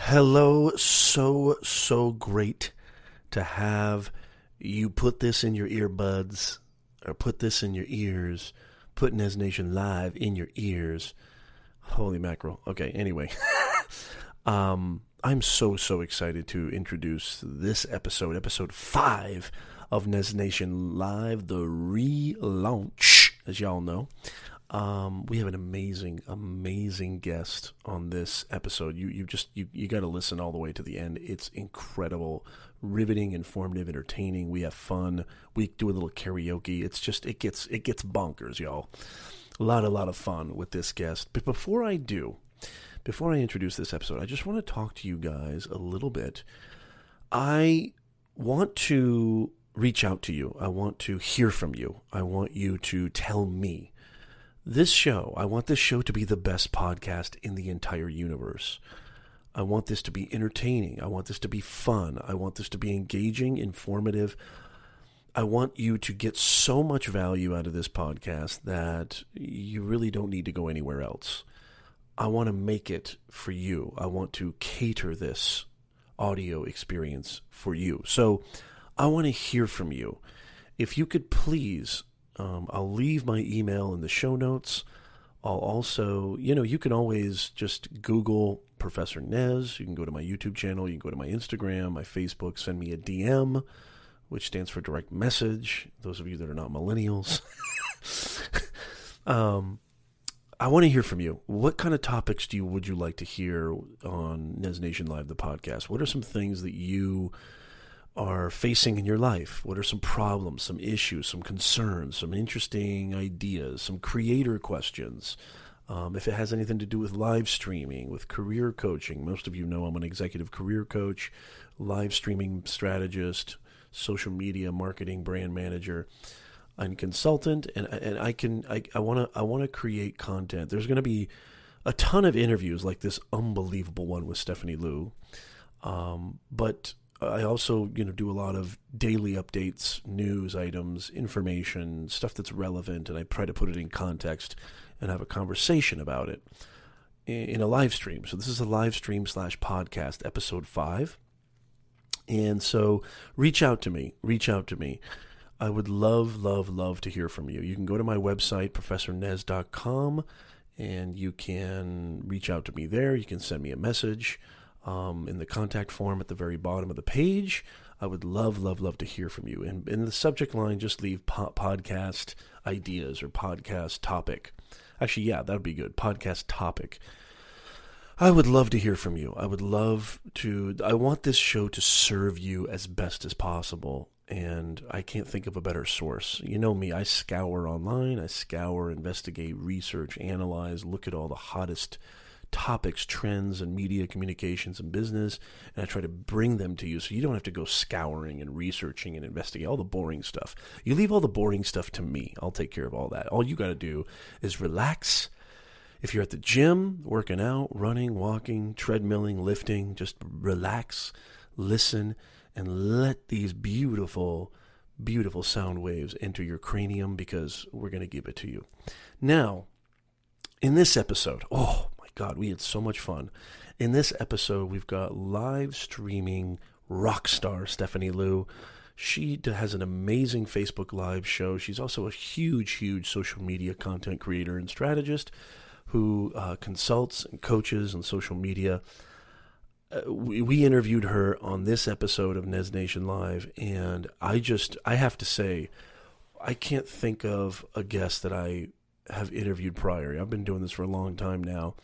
Hello, so, so great to have you put this in your earbuds or put this in your ears, put Nez Nation Live in your ears. Holy mackerel. Okay, anyway. um, I'm so, so excited to introduce this episode, episode five of Nez Nation Live, the relaunch, as y'all know. Um, we have an amazing, amazing guest on this episode. You you just you, you got to listen all the way to the end. It's incredible, riveting, informative, entertaining. We have fun. We do a little karaoke. It's just it gets it gets bonkers, y'all. A lot a lot of fun with this guest. But before I do, before I introduce this episode, I just want to talk to you guys a little bit. I want to reach out to you. I want to hear from you. I want you to tell me this show, I want this show to be the best podcast in the entire universe. I want this to be entertaining. I want this to be fun. I want this to be engaging, informative. I want you to get so much value out of this podcast that you really don't need to go anywhere else. I want to make it for you. I want to cater this audio experience for you. So I want to hear from you. If you could please um, I'll leave my email in the show notes. I'll also, you know, you can always just Google Professor Nez. You can go to my YouTube channel. You can go to my Instagram, my Facebook, send me a DM, which stands for direct message. Those of you that are not millennials. um, I want to hear from you. What kind of topics do you would you like to hear on Nez Nation Live, the podcast? What are some things that you are facing in your life. What are some problems, some issues, some concerns, some interesting ideas, some creator questions? Um, if it has anything to do with live streaming, with career coaching, most of you know I'm an executive career coach, live streaming strategist, social media marketing brand manager, and consultant, and and I can I want to I want to create content. There's going to be a ton of interviews like this unbelievable one with Stephanie Liu, um, but I also, you know, do a lot of daily updates, news items, information, stuff that's relevant, and I try to put it in context and have a conversation about it in a live stream. So this is a live stream slash podcast, episode five. And so reach out to me. Reach out to me. I would love, love, love to hear from you. You can go to my website, professornez.com, and you can reach out to me there. You can send me a message um, in the contact form at the very bottom of the page. I would love, love, love to hear from you. And in the subject line, just leave po- podcast ideas or podcast topic. Actually, yeah, that would be good. Podcast topic. I would love to hear from you. I would love to. I want this show to serve you as best as possible. And I can't think of a better source. You know me, I scour online, I scour, investigate, research, analyze, look at all the hottest topics, trends, and media communications and business, and I try to bring them to you so you don't have to go scouring and researching and investigating all the boring stuff. You leave all the boring stuff to me. I'll take care of all that. All you got to do is relax. If you're at the gym, working out, running, walking, treadmilling, lifting, just relax, listen, and let these beautiful, beautiful sound waves enter your cranium because we're going to give it to you. Now, in this episode, oh, God, we had so much fun. In this episode, we've got live streaming rock star Stephanie Liu. She has an amazing Facebook Live show. She's also a huge, huge social media content creator and strategist who uh, consults and coaches on social media. Uh, we, we interviewed her on this episode of Nez Nation Live, and I just, I have to say, I can't think of a guest that I have interviewed prior. I've been doing this for a long time now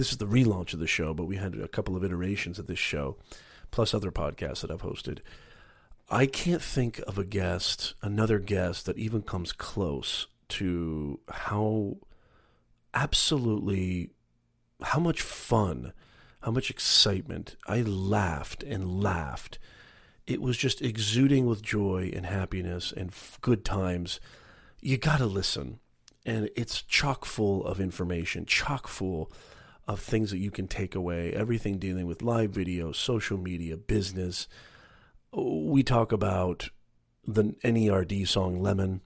this is the relaunch of the show, but we had a couple of iterations of this show, plus other podcasts that I've hosted. I can't think of a guest, another guest that even comes close to how absolutely how much fun, how much excitement. I laughed and laughed. It was just exuding with joy and happiness and good times. You got to listen. And it's chock full of information, chock full of things that you can take away, everything dealing with live video, social media, business. We talk about the NERD song Lemon,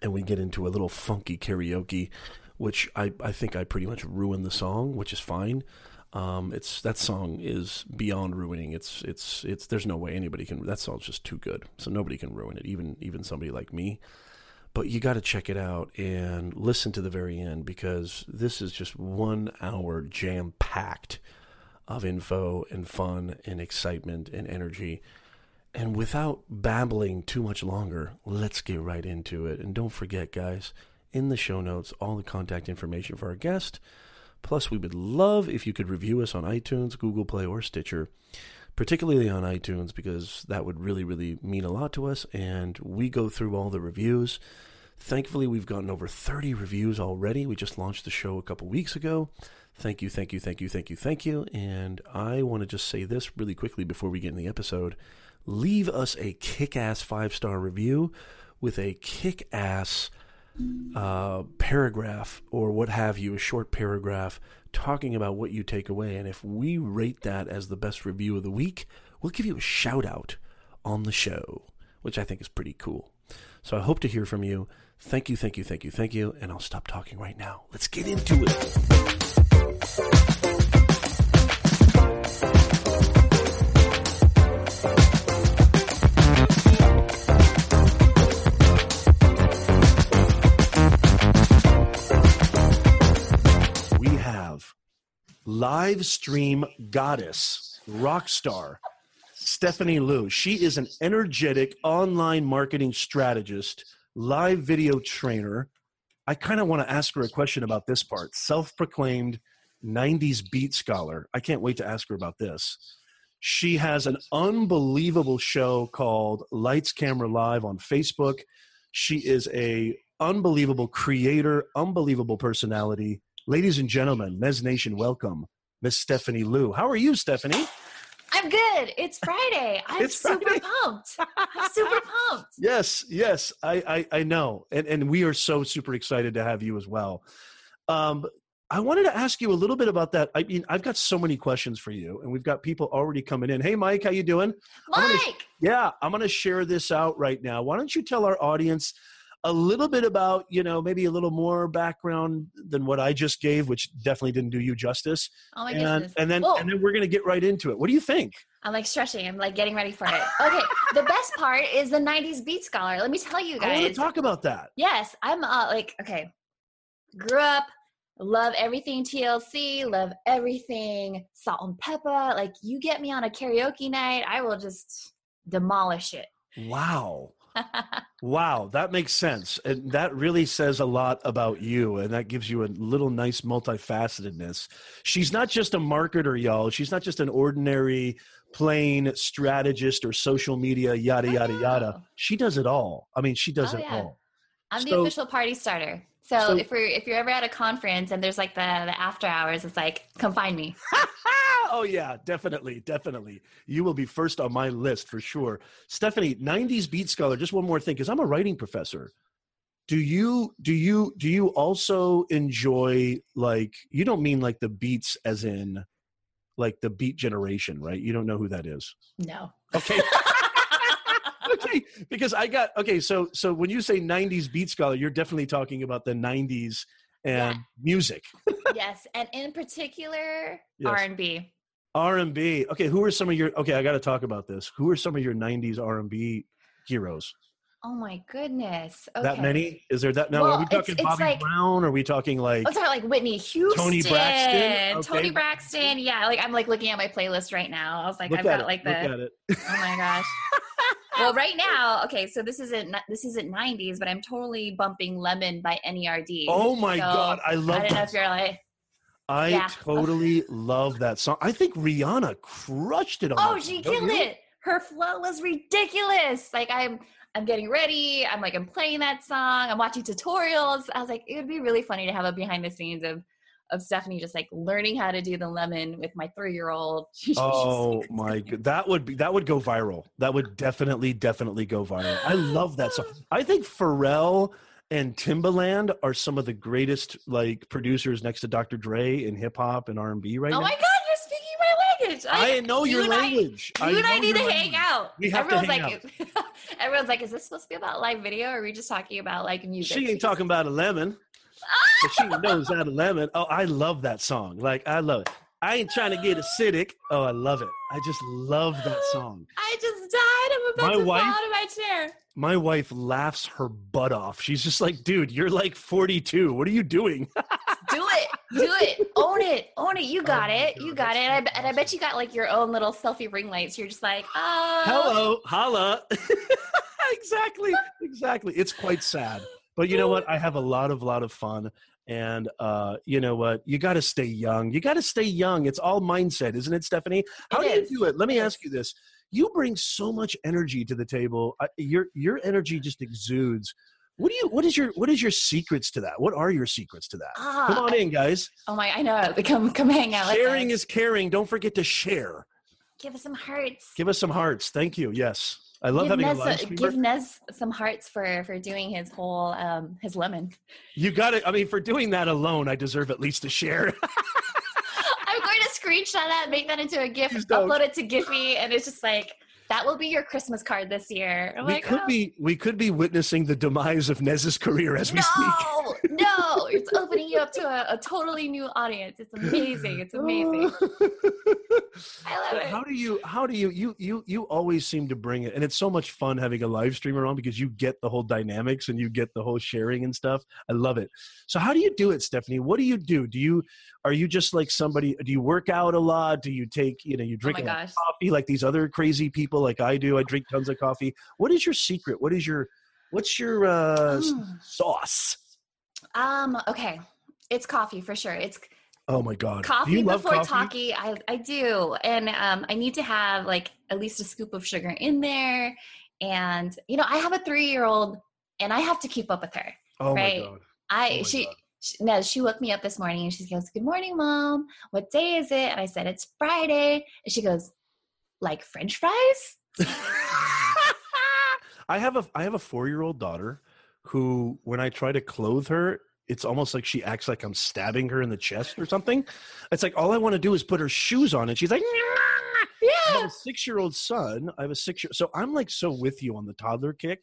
and we get into a little funky karaoke, which I, I think I pretty much ruined the song, which is fine. Um, it's that song is beyond ruining. It's it's it's there's no way anybody can. That song's just too good, so nobody can ruin it. Even even somebody like me. But you got to check it out and listen to the very end because this is just one hour jam packed of info and fun and excitement and energy. And without babbling too much longer, let's get right into it. And don't forget, guys, in the show notes, all the contact information for our guest. Plus, we would love if you could review us on iTunes, Google Play, or Stitcher, particularly on iTunes, because that would really, really mean a lot to us. And we go through all the reviews. Thankfully, we've gotten over 30 reviews already. We just launched the show a couple weeks ago. Thank you, thank you, thank you, thank you, thank you. And I want to just say this really quickly before we get in the episode. Leave us a kick ass five star review with a kick ass uh, paragraph or what have you, a short paragraph talking about what you take away. And if we rate that as the best review of the week, we'll give you a shout out on the show, which I think is pretty cool. So I hope to hear from you. Thank you, thank you, thank you, thank you. And I'll stop talking right now. Let's get into it. Live stream goddess, rock star, Stephanie Liu. She is an energetic online marketing strategist, live video trainer. I kind of want to ask her a question about this part. Self proclaimed 90s beat scholar. I can't wait to ask her about this. She has an unbelievable show called Lights Camera Live on Facebook. She is a unbelievable creator, unbelievable personality. Ladies and gentlemen, Nez Nation, welcome Miss Stephanie Liu. How are you, Stephanie? I'm good. It's Friday. I'm It's super Friday. pumped. I'm super pumped. Yes, yes, I, I, I know, and and we are so super excited to have you as well. Um, I wanted to ask you a little bit about that. I mean, I've got so many questions for you, and we've got people already coming in. Hey, Mike, how you doing? I'm gonna- Mike, Yeah, I'm going to share this out right now. Why don't you tell our audience a little bit about, you know, maybe a little more background than what I just gave, which definitely didn't do you justice. oh my and, goodness. and then Whoa. and then we're going to get right into it. What do you think? I'm like stretching. I'm like getting ready for it. Okay. the best part is the 90s beat scholar. Let me tell you I want to guys. talk about that. yes, I'm uh, like, okay. Grew up, love everything TLC, love everything Salt-N-Pepa. Like, you get me on a karaoke night, I will just demolish it. Wow. Wow, that makes sense. And that really says a lot about you. And that gives you a little nice multifacetedness. She's not just a marketer, y'all. She's not just an ordinary, plain strategist or social media, yada, yada, yada. Oh. She does it all. I mean, she does Oh, it yeah. all. I'm the official party starter. So, So- if we're if you're ever at a conference and there's like the the after hours, it's like come find me. oh, yeah, definitely. Definitely. You will be first on my list for sure. Stephanie, 90s beat scholar, just one more thing, because I'm a writing professor. do you do you do you also enjoy like you don't mean like the beats as in like the beat generation right you don't know who that is No. okay okay because i got okay so so when you say 90s beat scholar you're definitely talking about the 90s and Yeah. music yes, and in particular Yes. R&B. R&b okay who are some of your okay i got to talk about this who are some of your 90s r&b heroes Oh my goodness. Okay. that many is there that no Well, are we talking it's bobby like- brown are we talking like oh, I'm talking like Whitney Houston, Toni Braxton? Okay. Toni Braxton. Yeah, like I'm like looking at my playlist right now. I was like, look I've got it like look the at it oh my gosh. well, right now, okay, so this isn't this isn't '90s, but I'm totally bumping "Lemon" by NERD. oh my So, god i love it. I don't know if you're like, I Yeah. totally love that song. I think Rihanna crushed it on oh, she song, killed it. Her flow was ridiculous. Like I'm, I'm getting ready. I'm like, I'm playing that song. I'm watching tutorials. I was like, it would be really funny to have a behind the scenes of, of Stephanie just like learning how to do the lemon with my three year old. Oh my god, that would be that would go viral. That would definitely definitely go viral. I love that song. I think Pharrell and Timbaland are some of the greatest like producers next to Dr. Dre in hip hop and R&B right Oh now. Oh my God, you're speaking my language. I know you your and I- language. you and I need to your hang out. We have to everyone's hang like, everyone's like, is this supposed to be about live video, or are we just talking about like music? She ain't talking about a lemon. but she knows that a lemon. Oh, I love that song. Like I love it. I ain't trying to get acidic. Oh, I love it. I just love that song. I just died. I'm about My to wife- fall out of my chair. My wife laughs her butt off. She's just like, dude, you're like 42. What are you doing? Do it. Do it. Own it. Own it. You got Oh it. God, You got it. And I, bet- and I bet you got like your own little selfie ring lights. You're just like, oh. Hello, holla. exactly, exactly. It's quite sad, but you know what? I have a lot of lot of fun, and uh, you know what? You got to stay young. You got to stay young. It's all mindset, isn't it, Stephanie? How It do is. you do it? Let me ask you this: You bring so much energy to the table. I, your your energy just exudes. What do you? What is your? What is your secrets to that? What are your secrets to that? Ah, Come on I- in, guys. Oh my, I know. Come, come hang out. Sharing is caring. Don't forget to share. Give us some hearts. Give us some hearts. Thank you. Yes, I love give having Nez, a live uh, give Nez some hearts for for doing his whole um his lemon. You got it. I mean, for doing that alone, I deserve at least a share. Screenshot that, make that into a GIF, upload it to Giphy, and it's just like that will be your Christmas card this year. I'm we like, could oh, be we could be witnessing the demise of Nez's career as we speak. No, it's opening you up to a, a totally new audience. It's amazing. It's amazing. I love it. How do you how do you you you you always seem to bring it and it's so much fun having a live streamer on because you get the whole dynamics and you get the whole sharing and stuff. I love it. So how do you do it, Stephanie? What do you do? Do you are you just like somebody do you work out a lot? Do you take, you know, you drink oh a my lot of gosh. coffee like these other crazy people like I do? I drink tons of coffee. What is your secret? What is your what's your uh Mm. sauce? Um. Okay. It's coffee for sure. It's Oh my god. do coffee you before coffee? talkie. I I do, and um, I need to have like at least a scoop of sugar in there. And you know, I have a three year old, and I have to keep up with her. Oh right. my god. I Oh she. God. She, no, she woke me up this morning and she goes, "Good morning, mom. What day is it?" And I said, "It's Friday." And she goes, "Like French fries?" I have a I have a four year old daughter who, when I try to clothe her, it's almost like she acts like I'm stabbing her in the chest or something. It's like all I want to do is put her shoes on, and she's like. yeah. I have a six year old son. I have a six year. So I'm like so with you on the toddler kick.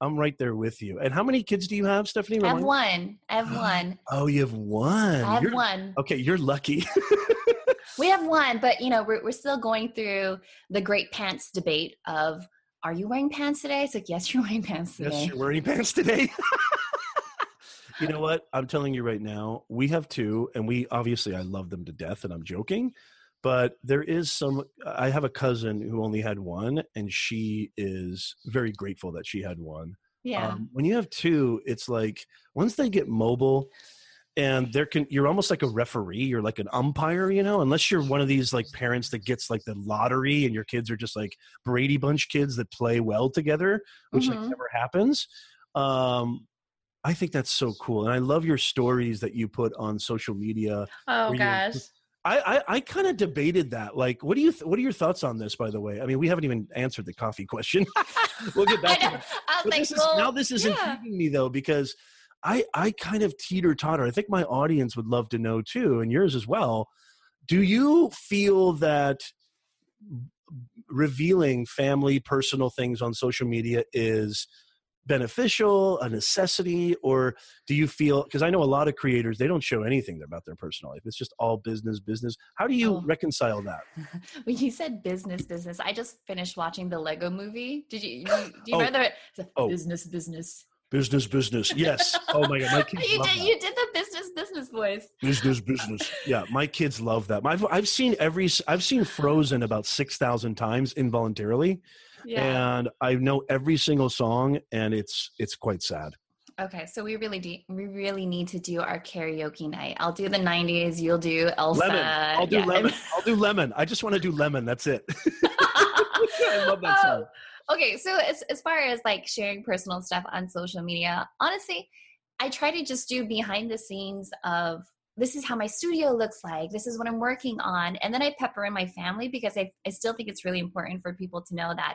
I'm right there with you. And how many kids do you have, Stephanie? I have one. I have one. Oh, you have one. I have You're- one. Okay, you're lucky. We have one, but you know, we're we're still going through the great pants debate of are you wearing pants today? It's like, yes, you're wearing pants today. Yes, you're wearing pants today. you know what? I'm telling you right now, we have two, and we obviously I love them to death, and I'm joking. But there is some. I have a cousin who only had one, and she is very grateful that she had one. yeah. Um, when you have two, it's like once they get mobile, and there can you're almost like a referee. You're like an umpire, you know. Unless you're one of these like parents that gets like the lottery, and your kids are just like Brady Bunch kids that play well together, which like Mhm. never happens. Um, I think that's so cool, and I love your stories that you put on social media. oh you- gosh. I I, I kind of debated that. Like, what do you th- what are your thoughts on this? By the way, I mean we haven't even answered the coffee question. we'll get back I to that. I was But like, this is, well, now this is yeah. intriguing me though because I I kind of teeter totter. I think my audience would love to know too, and yours as well. Do you feel that revealing family personal things on social media is beneficial a necessity or do you feel because i know a lot of creators they don't show anything about their personal life it's just all business business how do you Oh. reconcile that when you said business, business, I just finished watching the Lego movie. Did you, you do you Oh. remember the Oh. business, business? Business business yes oh my god my kids you love did that. you did the business, business voice. business business yeah my kids love that i've, I've seen every i've seen frozen about 6000 times involuntarily Yeah. and i know every single song and it's it's quite sad Okay, so we really do. We really need to do our karaoke night. I'll do the '90s. You'll do Elsa. lemon i'll do yeah. lemon i'll do lemon i just want to do lemon that's it i love that song Um, okay, so as as far as like sharing personal stuff on social media, honestly, I try to just do behind the scenes of this is how my studio looks like. This is what I'm working on, and then I pepper in my family because I I still think it's really important for people to know that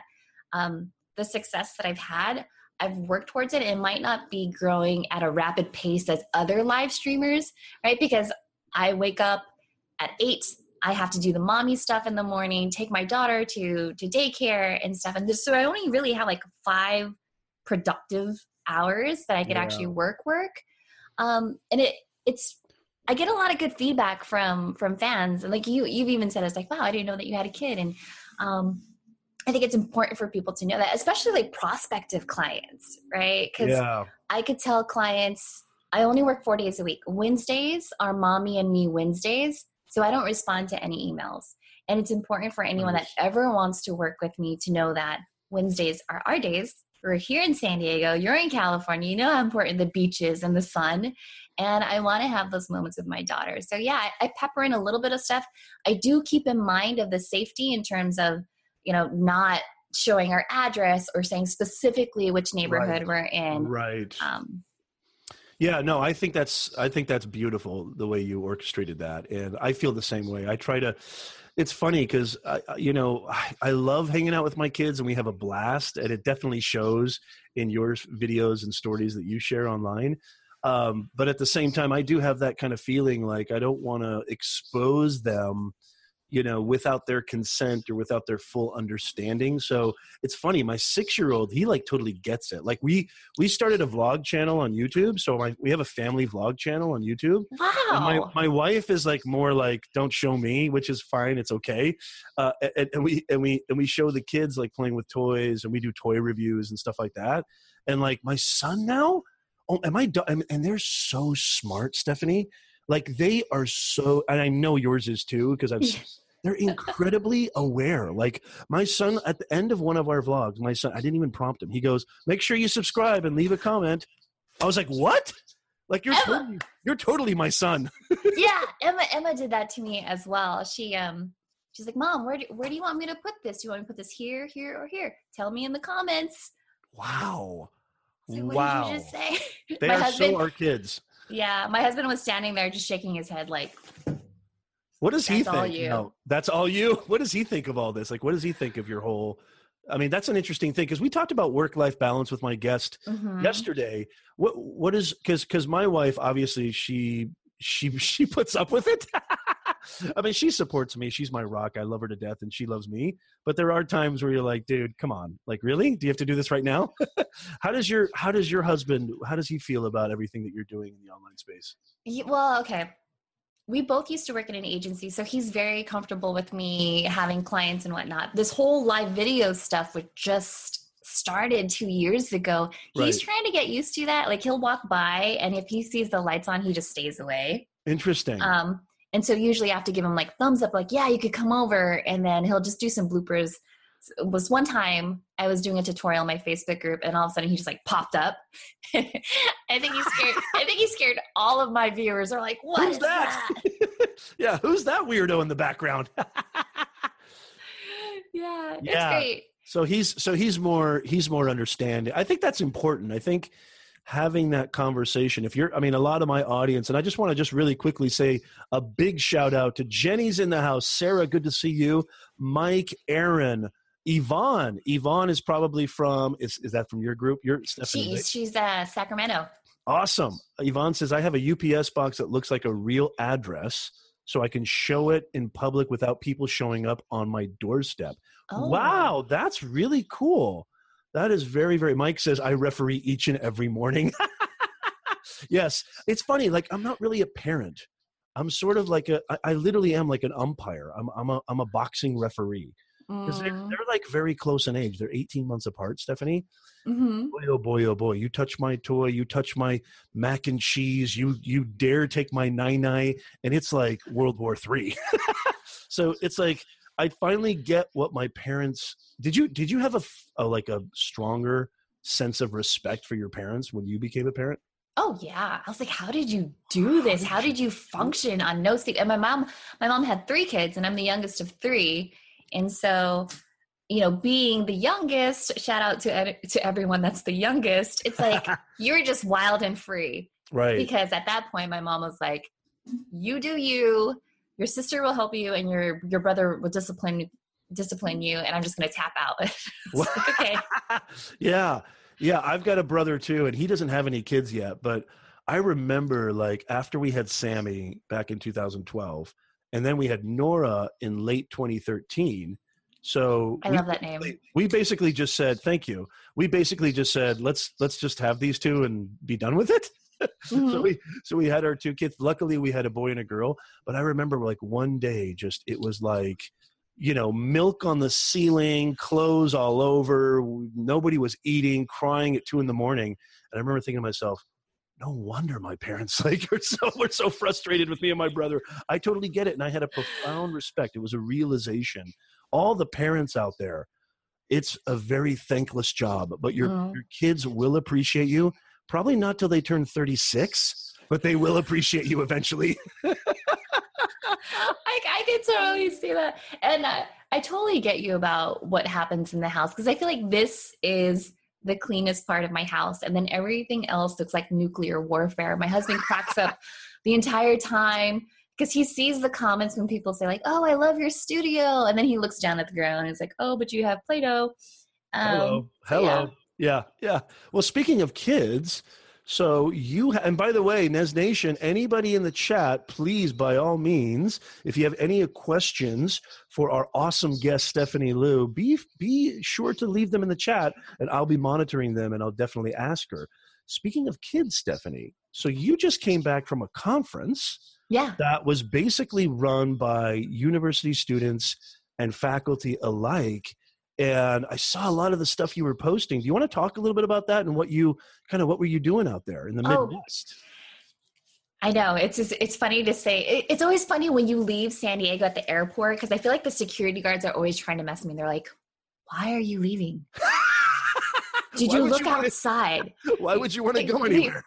um, the success that I've had. I've worked towards it. It might not be growing at a rapid pace as other live streamers, right? Because I wake up at eight I have to do the mommy stuff in the morning, take my daughter to to daycare and stuff. And this, so I only really have like five productive hours that I could Yeah. actually work work. Um, and it it's I get a lot of good feedback from from fans, and like you, you've even said it's like, wow, I didn't know that you had a kid, and um, I think it's important for people to know that, especially like prospective clients, right? Because Yeah. I could tell clients I only work four days a week. Wednesdays are mommy and me Wednesdays, so I don't respond to any emails. And it's important for anyone that ever wants to work with me to know that Wednesdays are our days. We're here in San Diego, you're in California, you know how important the beach is and the sun. And I want to have those moments with my daughter. So, yeah, I, I pepper in a little bit of stuff. I do keep in mind of the safety in terms of, you know, not showing our address or saying specifically which neighborhood we're in. Right. Um, Yeah, no, I think that's I think that's beautiful the way you orchestrated that, and I feel the same way. I try to. It's funny because you know I, I love hanging out with my kids, and we have a blast, and it definitely shows in your videos and stories that you share online. Um, but at the same time, I do have that kind of feeling like I don't want to expose them, you know, without their consent or without their full understanding. So it's funny. My six-year-old, he like totally gets it. Like we we started a vlog channel on YouTube. So my, we have a family vlog channel on YouTube. And my, my wife is like more like don't show me, which is fine. It's okay. Uh, and, and we and we and we show the kids like playing with toys, and we do toy reviews and stuff like that. And like my son now, oh, am I? and they're so smart, Stephanie. Like they are so, and I know yours is too because I've. They're incredibly aware. Like my son, at the end of one of our vlogs, my son, I didn't even prompt him. He goes, "Make sure you subscribe and leave a comment." I was like, "What?" Like you're totally, you're totally my son. yeah, Emma Emma did that to me as well. She um she's like, "Mom, where do, where do you want me to put this? Do you want me to put this here, here, or here? Tell me in the comments." Wow. Like, what wow. did you just say? They my are husband, so our kids. yeah, my husband was standing there just shaking his head like, What does he That's think? you. No, that's all you. What does he think of all this? Like, what does he think of your whole? I mean, that's an interesting thing because we talked about work-life balance with my guest mhm. yesterday. What what is because because my wife obviously she she she puts up with it. I mean, she supports me. She's my rock. I love her to death, and she loves me. But there are times where you're like, dude, come on, like really? Do you have to do this right now? how does your how does your husband how does he feel about everything that you're doing in the online space? Well, okay. We both used to work in an agency, so he's very comfortable with me having clients and whatnot. This whole live video stuff was just started two years ago. He's trying to get used to that. Like he'll walk by, and if he sees the lights on, he just stays away. Interesting. Um, and so usually I have to give him like thumbs up, like, yeah, you could come over. And then he'll just do some bloopers. Was one time I was doing a tutorial in my Facebook group and all of a sudden he just like popped up. I think he scared I think he scared all of my viewers are like, what Who's is that?" that? yeah, who's that weirdo in the background? yeah, it's Yeah. great. so he's so he's more he's more understanding. I think that's important. I think having that conversation if you're i mean a lot of my audience and i just want to just really quickly say a big shout out to jenny's in the house sarah good to see you mike aaron yvonne yvonne is probably from is, is that from your group your Stephanie, right? She's she's uh Sacramento. Awesome. Yvonne says, I have a UPS box that looks like a real address so I can show it in public without people showing up on my doorstep. Oh Wow, that's really cool. That is very, very. Mike says, I referee each and every morning. yes, it's funny. Like, I'm not really a parent. I'm sort of like a, I, I literally am like an umpire. I'm, I'm, a, I'm a boxing referee because they're, Mm, they're like very close in age. They're 18 months apart, Stephanie mhm. boy oh boy oh boy you touch my toy you touch my mac and cheese you you dare take my nine nine and it's like world war three so it's like i finally get what my parents did you did you have a like a stronger sense of respect for your parents when you became a parent Oh yeah. I was like, how did you do this? How did you function on no sleep? And my mom, my mom had three kids and I'm the youngest of three. And so, you know, being the youngest, shout out to ed- to everyone that's the youngest. It's like you're just wild and free. right Because at that point my mom was like, you do you, your sister will help you and your your brother will discipline discipline you and I'm just gonna tap out. Like, okay. yeah yeah i've got a brother too and he doesn't have any kids yet but i remember like after we had sammy back in 2012 and then we had nora in late 2013 so I we, love that name. we basically just said thank you we basically just said let's let's just have these two and be done with it so Mhm. we so we had our two kids. Luckily, we had a boy and a girl. But I remember like one day, just it was like, you know, milk on the ceiling, clothes all over. Nobody was eating, crying at two in the morning. And I remember thinking to myself, no wonder my parents like are so were so frustrated with me and my brother. I totally get it, and I had a profound respect. It was a realization. All the parents out there, it's a very thankless job, but your Mhm. your kids will appreciate you. Probably not till they turn thirty six, but they will appreciate you eventually. I, I can totally see that. And I, I totally get you about what happens in the house because I feel like this is the cleanest part of my house. And then everything else looks like nuclear warfare. My husband cracks up the entire time because he sees the comments when people say, like, oh, I love your studio. And then he looks down at the ground and he's like, oh, but you have Play Doh. Hello. Um, so Hello. Yeah. yeah. Well, speaking of kids, so you ha- and by the way, Nez Nation, anybody in the chat, please by all means, if you have any questions for our awesome guest Stephanie Liu, be be sure to leave them in the chat and I'll be monitoring them and I'll definitely ask her. Speaking of kids, Stephanie, so you just came back from a conference Yeah. that was basically run by university students and faculty alike. And I saw a lot of the stuff you were posting. Do you want to talk a little bit about that and what you kind of what were you doing out there in the Oh. Midwest? I know it's just, it's funny to say. It, it's always funny when you leave San Diego at the airport because I feel like the security guards are always trying to mess me. They're like, "Why are you leaving? Did you look you outside? Why would you want to go anywhere?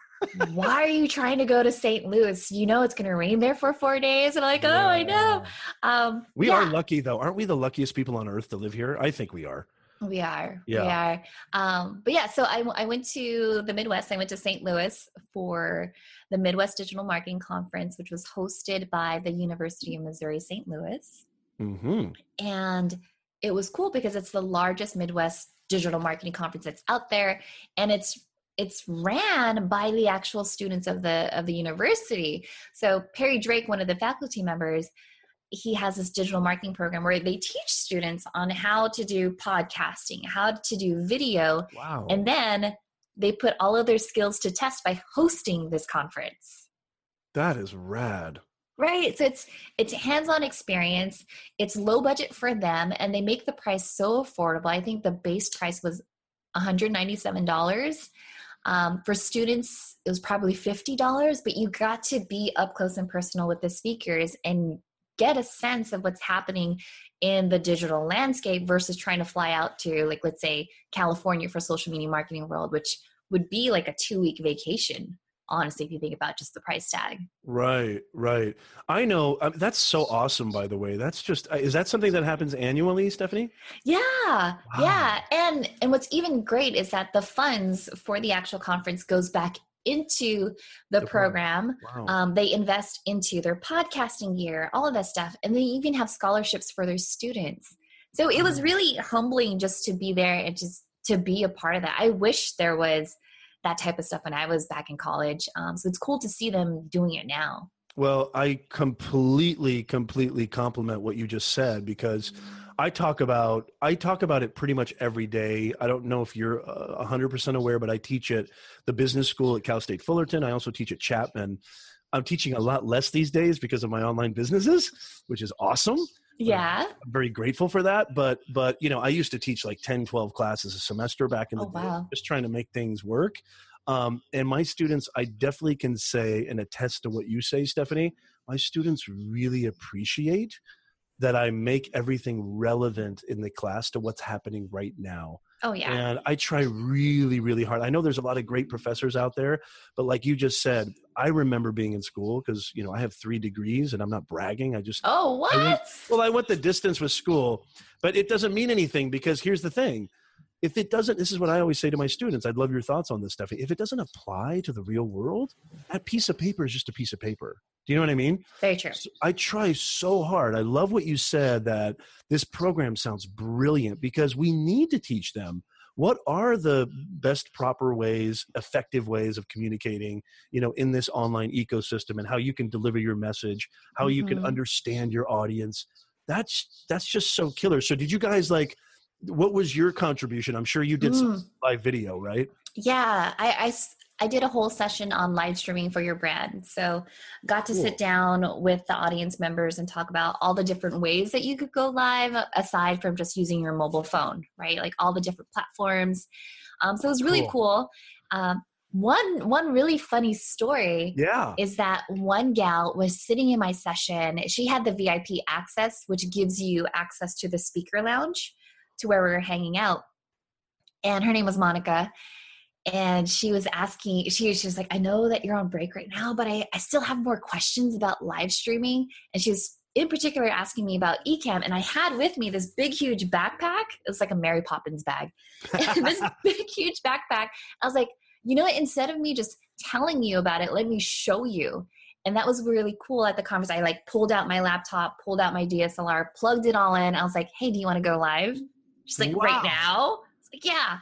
Why are you trying to go to St. Louis? You know it's going to rain there for four days." And I'm like, "Oh, I know." Um, We yeah, are lucky though, aren't we? The luckiest people on earth to live here. I think we are. We are. Yeah. We Yeah. are. Um, but yeah, so I, I went to the Midwest. I went to St. Louis for the Midwest Digital Marketing Conference, which was hosted by the University of Missouri St. Louis. hmm and it was cool because it's the largest midwest digital marketing conference that's out there and it's it's ran by the actual students of the of the university so perry drake one of the faculty members he has this digital marketing program where they teach students on how to do podcasting how to do video Wow. and then they put all of their skills to test by hosting this conference that is rad. Right. So it's it's hands-on experience. It's low budget for them and they make the price so affordable. I think the base price was $197. Um, for students, it was probably $50, but you got to be up close and personal with the speakers and get a sense of what's happening in the digital landscape versus trying to fly out to like let's say California for social media marketing world, which would be like a two-week vacation, honestly, if you think about just the price tag. Right, right. I know. Um, that's so awesome. By the way, that's just. uh, Is that something that happens annually, Stephanie? Yeah, yeah, and and what's even great is that the funds for the actual conference goes back into the, The program. Wow. Um, they invest into their podcasting gear, all of that stuff, and they even have scholarships for their students. So it was really humbling just to be there and just to be a part of that. I wish there was that type of stuff when I was back in college. Um, so it's cool to see them doing it now. Well, I completely, completely compliment what you just said because I talk about I talk about it pretty much every day. I don't know if you're uh, hundred percent aware, but I teach at the business school at Cal State Fullerton. I also teach at Chapman. I'm teaching a lot less these days because of my online businesses, which is awesome. Yeah. I'm very grateful for that. But but you know, I used to teach like 10, 12 classes a semester back in the Oh, day, wow. just trying to make things work. Um, and my students, I definitely can say and attest to what you say, Stephanie. My students really appreciate that I make everything relevant in the class to what's happening right now. Oh yeah. And I try really, really hard. I know there's a lot of great professors out there, but like you just said, I remember being in school because you know I have three degrees, and I'm not bragging. I just Oh what? I went- well, I went the distance with school, but it doesn't mean anything because here's the thing. If it doesn't, this is what I always say to my students. I'd love your thoughts on this stuff. If it doesn't apply to the real world, that piece of paper is just a piece of paper. Do you know what I mean? Very true. So I try so hard. I love what you said that this program sounds brilliant because we need to teach them what are the best proper ways, effective ways of communicating, you know, in this online ecosystem and how you can deliver your message, how you can Mhm. understand your audience. That's that's just so killer. So did you guys like what was your contribution? I'm sure you did some Mm. live video, right? Yeah, I, I did a whole session on live streaming for your brand. So, got to Cool. sit down with the audience members and talk about all the different ways that you could go live aside from just using your mobile phone, right? Like all the different platforms. Um, so it was really Cool. cool. Um, one one really funny story Yeah. is that one gal was sitting in my session. She had the VIP access, which gives you access to the speaker lounge to where we were hanging out. And her name was Monica. And she was asking, she, she was like, I know that you're on break right now, but I, I still have more questions about live streaming. And she was in particular asking me about Ecamm. And I had with me this big, huge backpack. It was like a Mary Poppins bag. this big, huge backpack. I was like, you know what? Instead of me just telling you about it, let me show you. And that was really cool at the conference. I like pulled out my laptop, pulled out my DSLR, plugged it all in. I was like, hey, do you want to go live? She's like, Wow. right now? It's like, yeah.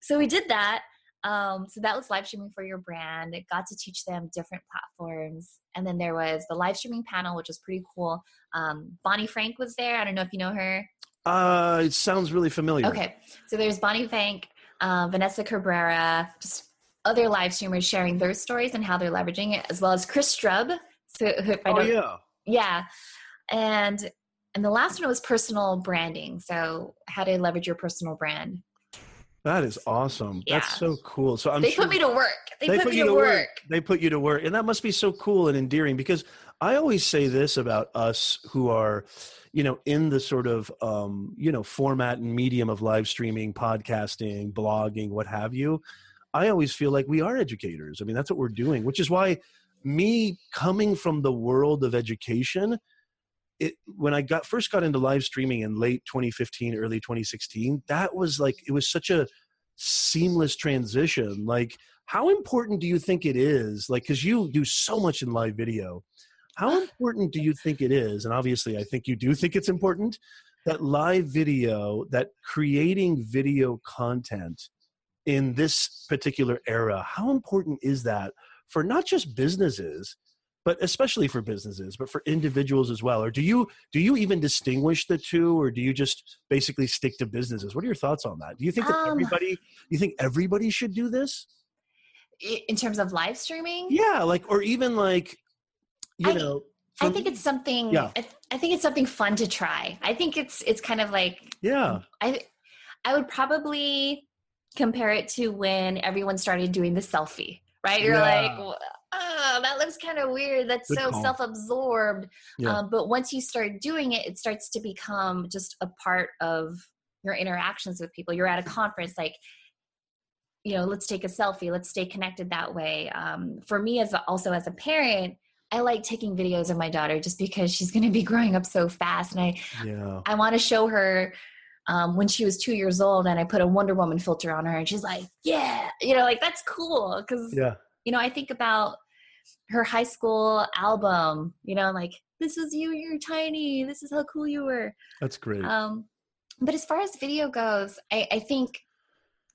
So we did that. Um, so that was live streaming for your brand. It got to teach them different platforms. And then there was the live streaming panel, which was pretty cool. Um, Bonnie Frank was there. I don't know if you know her. Uh, it sounds really familiar. Okay, so there's Bonnie Frank, uh, Vanessa Cabrera, just other live streamers sharing their stories and how they're leveraging it, as well as Chris Strub. So if I Oh don't, yeah. yeah, and and the last one was personal branding. So how to leverage your personal brand. That is awesome. That's so cool. So I'm they sure put me to work. They, put, me you to work. They put you to work. And that must be so cool and endearing because I always say this about us who are, you know, in the sort of, um, you know, format and medium of live streaming, podcasting, blogging, what have you. I always feel like we are educators. I mean, that's what we're doing, which is why me coming from the world of education, it when I got first got into live streaming in late 2015, early 2016, that was like it was such a seamless transition. Like, how important do you think it is? Like, because you do so much in live video, how important do you think it is? And obviously, I think you do think it's important that live video, that creating video content in this particular era, how important is that for not just businesses? But especially for businesses but for individuals as well or do you do you even distinguish the two or do you just basically stick to businesses what are your thoughts on that do you think that Um, everybody you think everybody should do this In terms of live streaming, yeah like or even like you I- know I think it's something. Yeah. I, th- I think it's something fun to try. I think it's it's kind of like yeah I I would probably compare it to when everyone started doing the selfie, right? You're like, Yeah. "Well, oh, that looks kind of weird. That's Good so call. self-absorbed. Yeah. Um, but once you start doing it, it starts to become just a part of your interactions with people. You're at a conference, like, you know, let's take a selfie. Let's stay connected that way. Um, for me, as a, also as a parent. I like taking videos of my daughter just because she's going to be growing up so fast, and I yeah I want to show her um, when she was two years old, and I put a Wonder Woman filter on her, and she's like, "Yeah, you know, like that's cool." Because yeah you know, I think about her high school album. You know, like this was you. You're tiny. This is how cool you were. that's great Um, but as far as video goes, I, I think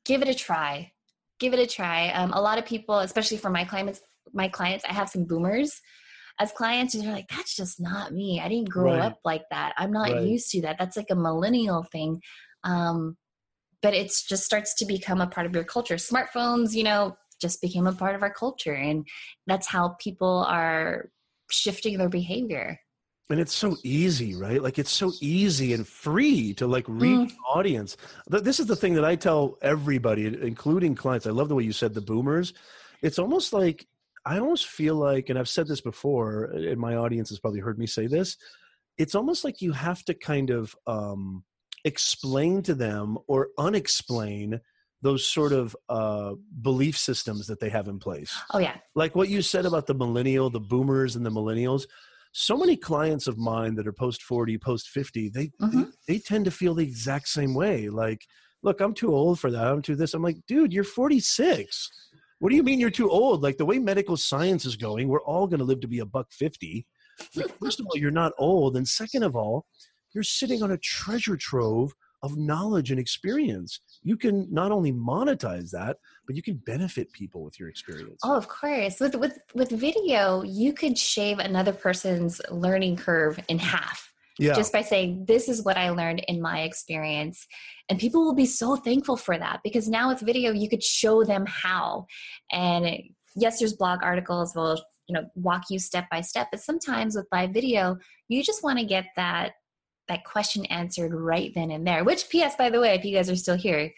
give it a try. Give it a try. Um, a lot of people, especially for my clients, my clients, I have some boomers as clients, and they're like, "That's just not me. I didn't grow Right. up like that. I'm not Right. used to that. That's like a millennial thing." Um, but it just starts to become a part of your culture. Smartphones, you know, just became a part of our culture, and that's how people are shifting their behavior. and it's so easy right like it's so easy and free to like reach Mm. audience this is the thing that i tell everybody including clients i love the way you said the boomers it's almost like i almost feel like and i've said this before and my audience has probably heard me say this it's almost like you have to kind of um, explain to them or unexplain those sort of uh, belief systems that they have in place Oh yeah, like what you said about the millennial, the boomers and the millennials. So many clients of mine that are post 40, post 50, they, Mhm. they tend to feel the exact same way. Like, look, I'm too old for that. I'm too this. I'm like, dude, you're 46. What do you mean you're too old? Like the way medical science is going, we're all going to live to be a buck 50. Like, first of all, you're not old. And second of all, you're sitting on a treasure trove of knowledge and experience. You can not only monetize that, but you can benefit people with your experience. Oh, of course. With with with video, you could shave another person's learning curve in half. Yeah. just by saying this is what i learned in my experience and people will be so thankful for that because now with video you could show them how and yes there's blog articles will you know walk you step by step but sometimes with live video you just want to get that that question answered right then and there which ps by the way if you guys are still here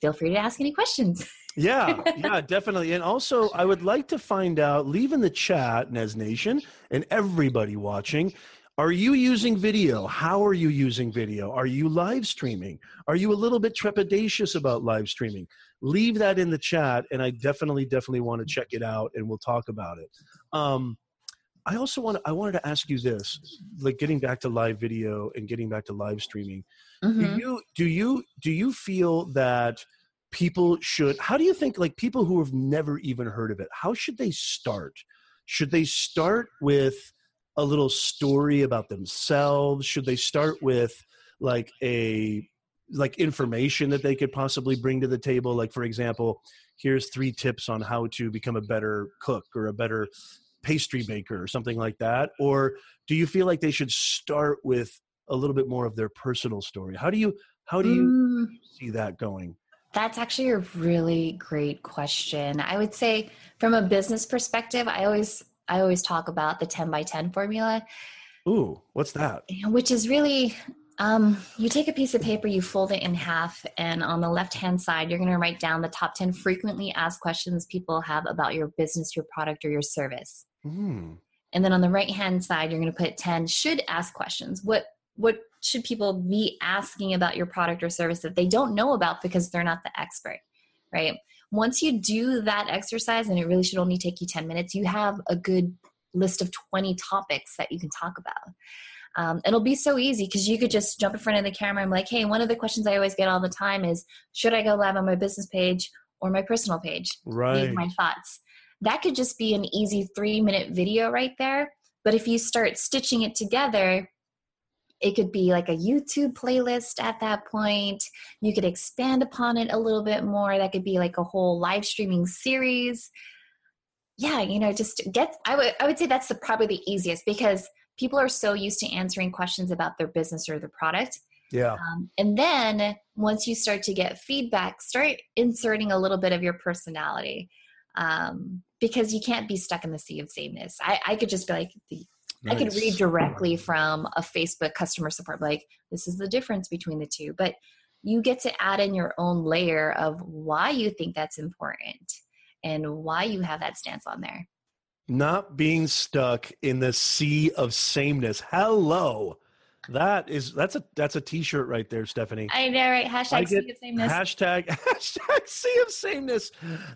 feel free to ask any questions Yeah, yeah, definitely. And also, I would like to find out, leave in the chat, Nez Nation, and everybody watching, are you using video? How are you using video? Are you live streaming? Are you a little bit trepidatious about live streaming? Leave that in the chat, and I definitely, definitely want to check it out, and we'll talk about it. Um, I also want I wanted to ask you this, like getting back to live video and getting back to live streaming. Mhm. do you do you do you feel that people should how do you think like people who have never even heard of it how should they start? Should they start with a little story about themselves? Should they start with like a like information that they could possibly bring to the table? Like for example here's three tips on how to become a better cook or a better pastry baker or something like that or do you feel like they should start with a little bit more of their personal story how do you how do you Mm. see that going That's actually a really great question. I would say from a business perspective, I always I always talk about the 10 by 10 formula, ooh what's that which is really um, you take a piece of paper, you fold it in half, and on the left hand side, you're going to write down the top 10 frequently asked questions people have about your business, your product, or your service. Hmm. And then on the right hand side, you're going to put 10 should ask questions. What what should people be asking about your product or service that they don't know about because they're not the expert, right? Once you do that exercise, and it really should only take you 10 minutes, you have a good list of 20 topics that you can talk about. Um, it'll be so easy because you could just jump in front of the camera and be like, hey, one of the questions I always get all the time is, should I go live on my business page or my personal page? right leave my thoughts. That could just be an easy three minute video right there. But if you start stitching it together, it could be like a YouTube playlist at that point. You could expand upon it a little bit more. That could be like a whole live streaming series. Yeah, you know, just get I would I would say that's the probably the easiest because people are so used to answering questions about their business or their product yeah um, and then once you start to get feedback, start inserting a little bit of your personality um, because you can't be stuck in the sea of sameness. I, I could just be like, the, I could read directly from a Facebook customer support, like, this is the difference between the two. But you get to add in your own layer of why you think that's important and why you have that stance on there. not being stuck in the sea of sameness hello that is that's a that's a t-shirt right there stephanie I know, right? Hashtag I get of sameness. Hashtag hashtag sea of sameness.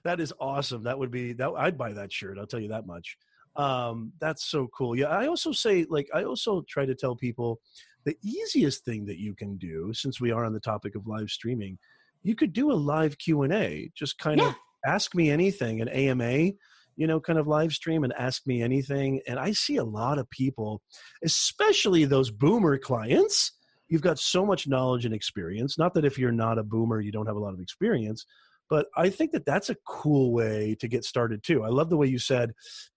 That is awesome. That would be that. I'd buy that shirt. I'll tell you that much. Um, that's so cool. Yeah, I also say like I also try to tell people the easiest thing that you can do since we are on the topic of live streaming, you could do a live Q and A. Just kind Yeah. of ask me anything, an AMA, you know, kind of live stream and ask me anything. And I see a lot of people, especially those boomer clients you've got so much knowledge and experience not that if you're not a boomer you don't have a lot of experience but i think that that's a cool way to get started too i love the way you said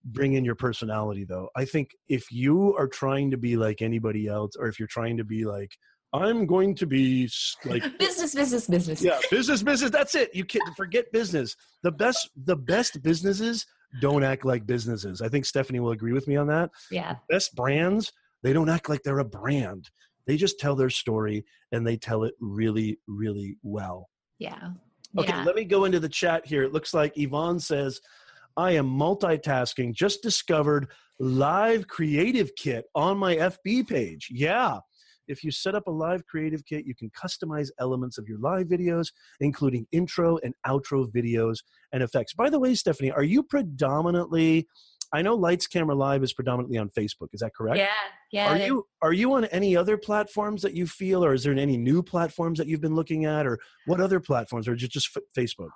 bring in your personality though i think if you are trying to be like anybody else or if you're trying to be like i'm going to be like business, business, business. yeah business business that's it you can forget business the best the best businesses don't act like businesses. I think stephanie will agree with me on that. Yeah. best brands they don't act like they're a brand. They just tell their story and they tell it really really well. Yeah. okay yeah. let me go into the chat here. It looks like yvonne says i am multitasking. Just discovered live creative kit on my fb page. Yeah if you set up a live creative kit, you can customize elements of your live videos, including intro and outro videos and effects. By the way, Stephanie, are you predominantly I know Lights Camera Live is predominantly on Facebook. Is that correct? Yeah. Yeah. Are you are you on any other platforms that you feel, or is there any new platforms that you've been looking at, or what other platforms, or it just Facebook?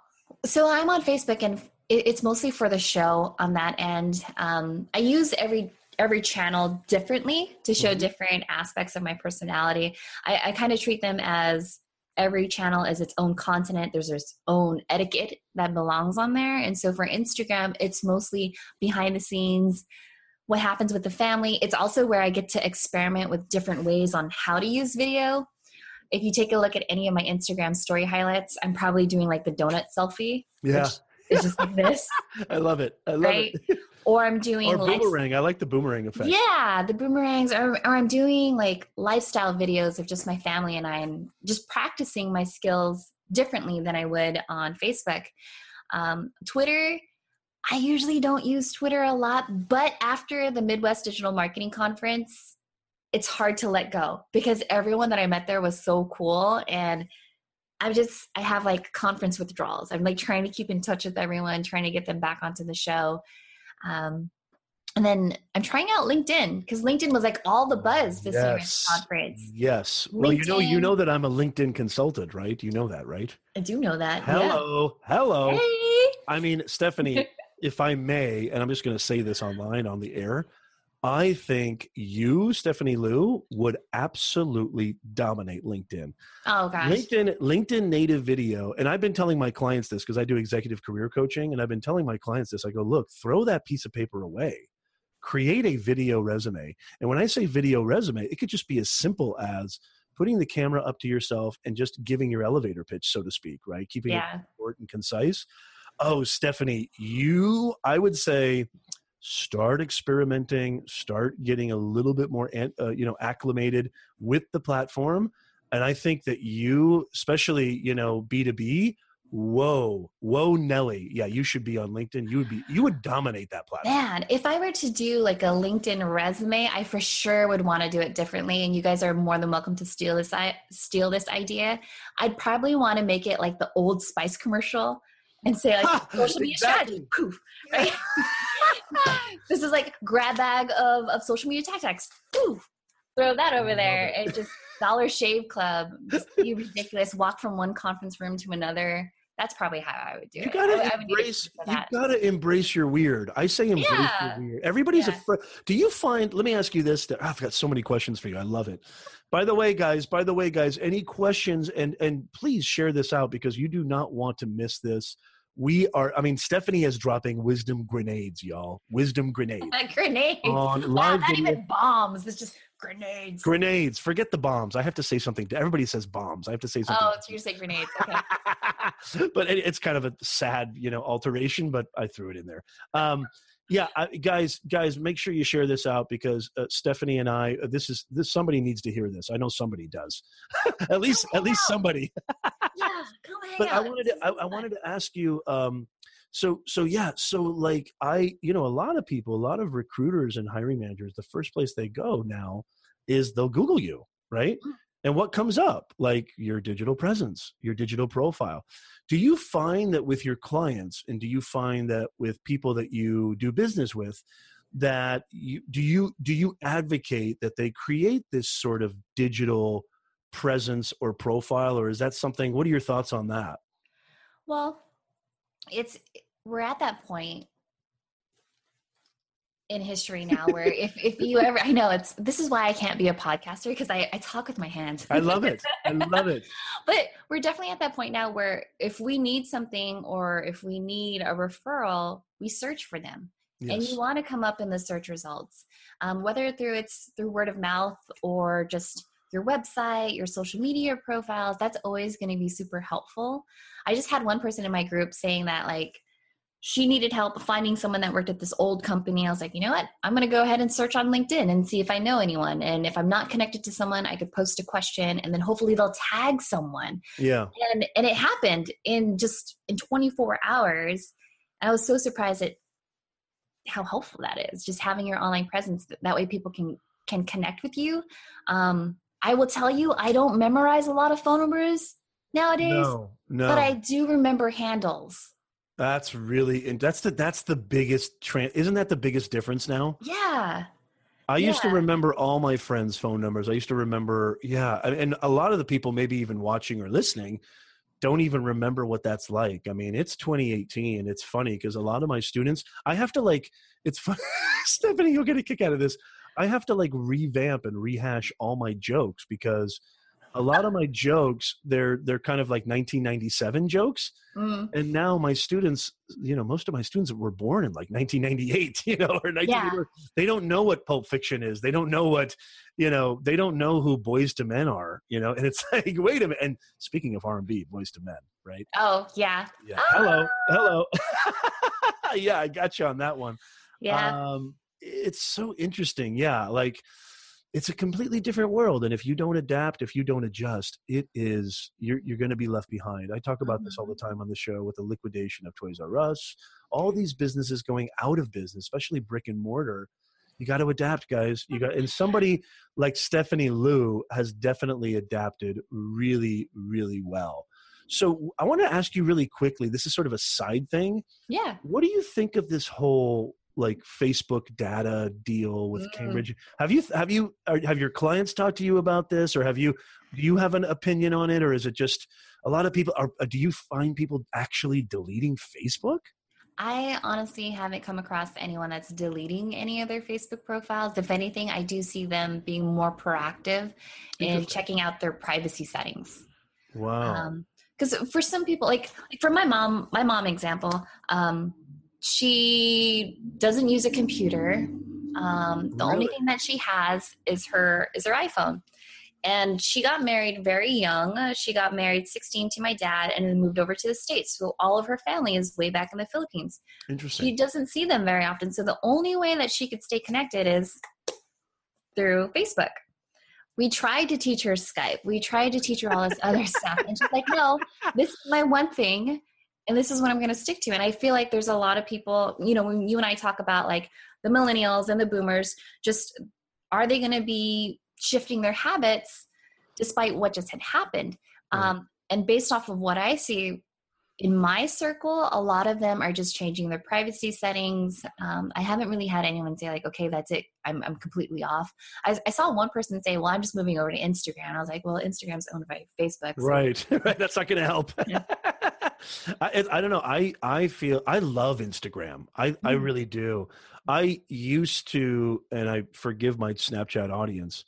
So I'm on Facebook, and it's mostly for the show on that end. Um, I use every every channel differently to show Mhm. different aspects of my personality. I, I kind of treat them as every channel is its own continent. There's its own etiquette that belongs on there, and so for Instagram, it's mostly behind the scenes. what happens with the family. It's also where I get to experiment with different ways on how to use video. If you take a look at any of my Instagram story highlights, I'm probably doing like the donut selfie. Yeah. It's just like this. I love it. I love right? it. Or I'm doing Or like boomerang. I like the boomerang effect. yeah, the boomerangs, or, or I'm doing like lifestyle videos of just my family and I, and just practicing my skills differently than I would on Facebook. Um, Twitter, I usually don't use Twitter a lot, but after the Midwest Digital Marketing Conference, it's hard to let go because everyone that I met there was so cool and I'm just I have like conference withdrawals. I'm like trying to keep in touch with everyone, trying to get them back onto the show. Um, and then I'm trying out LinkedIn because LinkedIn was like all the buzz this year at the Yes. conference. Yes. Well, you know, you know that I'm a LinkedIn consultant, right? You know that, right? I do know that. yeah. Hello. Hello. Hey. I mean, Stephanie, if I may, and I'm just going to say this online on the air, I think you, Stephanie Liu, would absolutely dominate LinkedIn. Oh gosh. LinkedIn, LinkedIn native video, and I've been telling my clients this because I do executive career coaching, and I've been telling my clients this. I go, look, throw that piece of paper away, create a video resume, and when I say video resume, it could just be as simple as putting the camera up to yourself and just giving your elevator pitch, so to speak, right? Keeping it short and concise. Oh, Stephanie, you, I would say, start experimenting, start getting a little bit more, uh, you know, acclimated with the platform. And I think that you, especially, you know, B2B, whoa, whoa, Nelly. Yeah, you should be on LinkedIn. You would be, you would dominate that platform. Man, if I were to do like a LinkedIn resume, I for sure would want to do it differently. And you guys are more than welcome to steal this i- steal this idea. I'd probably want to make it like the Old Spice commercial and say like social media strategy. Poof. Right? this is like grab bag of, of social media tactics. Poof. Throw that over there it. and just Dollar Shave Club. Just be ridiculous. Walk from one conference room to another. That's probably how I would do You it. gotta I- I embrace. for You that. gotta embrace your weird. I say embrace Yeah. your weird. Everybody's Yeah. afraid. Do you find? Let me ask you this. I've got so many questions for you. I love it. By the way, guys. By the way, guys. Any questions? And and please share this out because you do not want to miss this. We are. I mean, Stephanie is dropping wisdom grenades, y'all. Wisdom grenades grenades. on Wow, not video. even bombs. It's just grenades. Grenades. Forget the bombs. I have to say something. Everybody says bombs. I have to say something. oh, so you say grenades. Okay. but it, it's kind of a sad, you know, alteration. But I threw it in there. Um, yeah, I, guys, guys, make sure you share this out because uh, Stephanie and I. Uh, this is this. Somebody needs to hear this. I know somebody does. at least, at least somebody. yeah, come hang But I wanted to I, I wanted to ask you. Um, so so yeah. So like I, you know, a lot of people, a lot of recruiters and hiring managers, the first place they go now is they'll Google you, right? And what comes up? Like your digital presence, your digital profile. Do you find that with your clients, and do you find that with people that you do business with, that you do you do you advocate that they create this sort of digital presence or profile, or is that something? What are your thoughts on that? Well, it's we're at that point in history now where if if you ever I know it's this is why I can't be a podcaster because I, I talk with my hands. I love it. I love it. but we're definitely at that point now where if we need something or if we need a referral, we search for them. and you want to come up in the search results um, whether through it's through word of mouth or just your website your social media profiles that's always going to be super helpful i just had one person in my group saying that like she needed help finding someone that worked at this old company. I was like you know what? I'm going to go ahead and search on linkedin and see if i know anyone. And if i'm not connected to someone i could post a question and then hopefully they'll tag someone. Yeah. and and it happened in just in 24 hours. I was so surprised at how helpful that is just having your online presence. That way people can can connect with you. Um i will tell you i don't memorize a lot of phone numbers nowadays No. No. but i do remember handles That's really and that's the that's the biggest tran isn't that the biggest difference now? yeah I used to remember all my friends' phone numbers. I used to remember, yeah, and- and a lot of the people maybe even watching or listening don't even remember what that's like. I mean, it's 2018. It's funny because a lot of my students, I have to like, it's fun. Stephanie, you'll get a kick out of this. I have to like revamp and rehash all my jokes because a lot of my jokes they're they're kind of like 1997 jokes. Mm. and now my students you know most of my students were born in like 1998 you know or 19, Yeah. they don't know what pulp fiction is. They don't know what you know they don't know who Boyz II Men are you know? And it's like wait a minute and speaking of r&b Boyz II Men right? Oh yeah, yeah. Hello. Hello. Yeah i got you on that one. Yeah. um, it's so interesting. Yeah, like it's a completely different world, and if you don't adapt, if you don't adjust, it is you're you're going to be left behind. I talk about this all the mm-hmm. time on the show with the liquidation of Toys R Us, all these businesses going out of business, especially brick and mortar. You got to adapt, guys. You got, and somebody like Stephanie Liu has definitely adapted really, really well. So I want to ask you really quickly. This is sort of a side thing yeah. what do you think of this whole like Facebook data deal with Mm. Cambridge? Have you have you are, have your clients talked to you about this, or have you do you have an opinion on it, or is it just a lot of people are? Do you find people actually deleting Facebook? I honestly haven't come across anyone that's deleting any of their Facebook profiles. If anything, I do see them being more proactive in checking out their privacy settings. Wow. because for some people like, like for my mom my mom example um, she doesn't use a computer. Um, the only thing that she has is her is her iphone. And she got married very young. She got married 16 to my dad and then moved over to the states. So all of her family is way back in the philippines. Interesting. she doesn't see them very often. So the only way that she could stay connected is through facebook. We tried to teach her skype. We tried to teach her all this other stuff. And she's like no this is my one thing and this is what i'm going to stick to and i feel like there's a lot of people you know when you and i talk about like the millennials and the boomers just are they going to be shifting their habits despite what just had happened Right. um, and based off of what i see in my circle a lot of them are just changing their privacy settings um, i haven't really had anyone say like okay that's it i'm, I'm completely off I, I saw one person say well i'm just moving over to instagram i was like well instagram's owned by facebook so Right, right. That's not going to help. Yeah. I, I don't know. I I feel I love Instagram. I I Mm. really do. I used to, and I forgive my Snapchat audience.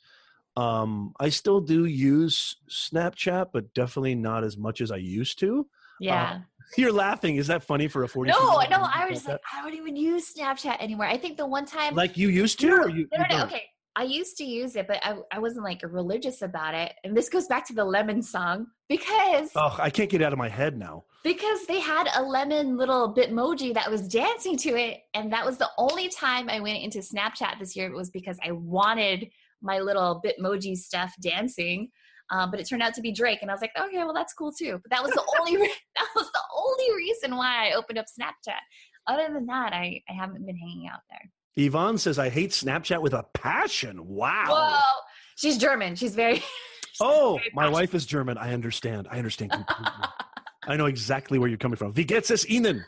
Um, I still do use Snapchat, but definitely not as much as I used to. Uh, yeah You're laughing. Is that funny for a forty? no no i was just like i don't even use snapchat anymore i think the one time like you used to, no, you? no, no, no, okay i used to use it but I, I wasn't like religious about it and this goes back to the lemon song because Oh, I can't get out of my head now. because they had a lemon little bitmoji that was dancing to it and that was the only time i went into snapchat this year It was because i wanted my little bitmoji stuff dancing um, but it turned out to be drake and i was like okay well that's cool too but that was the only re- that was the only reason why i opened up snapchat other than that i, I haven't been hanging out there Yvonne says, "I hate Snapchat with a passion." Wow. whoa she's german she's very Oh, very my wife is German. I understand. I understand completely. I know exactly where you're coming from. Wie geht's es Ihnen?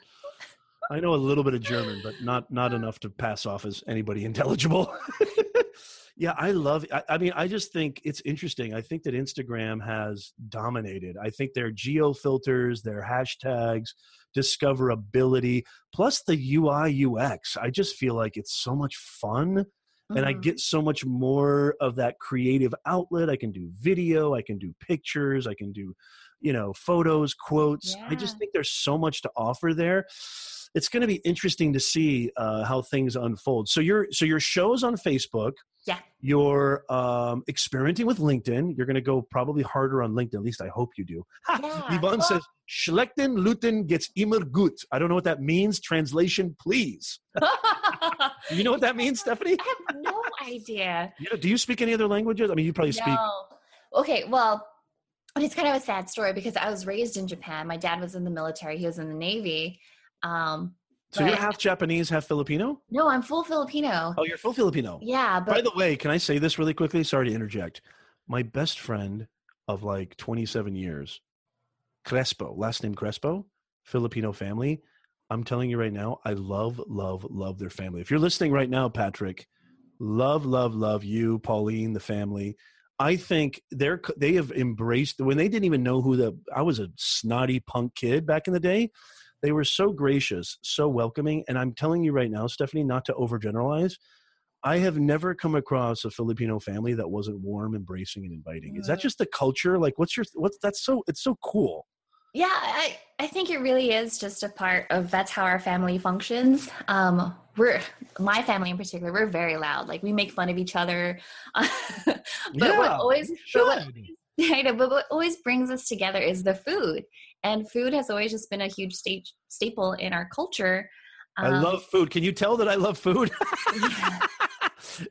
I know a little bit of German, but not not enough to pass off as anybody intelligible. Yeah, I love. I, I mean, I just think it's interesting. I think that Instagram has dominated. I think their geo filters, their hashtags, discoverability, plus the UI UX. I just feel like it's so much fun and I Mhm. get so much more of that creative outlet. I can do video, I can do pictures, I can do, you know, photos, quotes. I just think there's so much to offer there. It's going to be interesting to see uh, how things unfold. So your so your shows on Facebook. Yeah. You're um, experimenting with LinkedIn. You're going to go probably harder on LinkedIn. At least I hope you do. Ha! Yeah. Yvonne Well- says, "Schlechten Luten gets immer gut." I don't know what that means. Translation, please. You know what that means, Stephanie? I have no idea. You know, do you speak any other languages? I mean, you probably speak. No. Okay, well, and it's kind of a sad story because I was raised in Japan. My dad was in the military. He was in the Navy. Um, So you're half Japanese, half Filipino. no, I'm full Filipino. Oh, you're full Filipino. Yeah, But, By the way, can I say this really quickly? Sorry to interject. My best friend of like 27 years, Crespo, last name Crespo, Filipino family. I'm telling you right now, I love, love, love their family. If you're listening right now, Patrick, love, love, love you, Pauline, the family. I think they're they have embraced when they didn't even know who the I was a snotty punk kid back in the day. They were so gracious, so welcoming, and I'm telling you right now, Stephanie, not to overgeneralize. I have never come across a Filipino family that wasn't warm, embracing, and inviting. Is that Mm. just the culture? Like, what's your what's that's so it's so cool. Yeah, I, I think it really is just a part of that's how our family functions. Um, we're my family in particular, we're very loud. Like we make fun of each other. but Yeah, what always but what. I know, but what always brings us together is the food. And food has always just been a huge sta- staple in our culture. I Um, love food. Can you tell that I love food?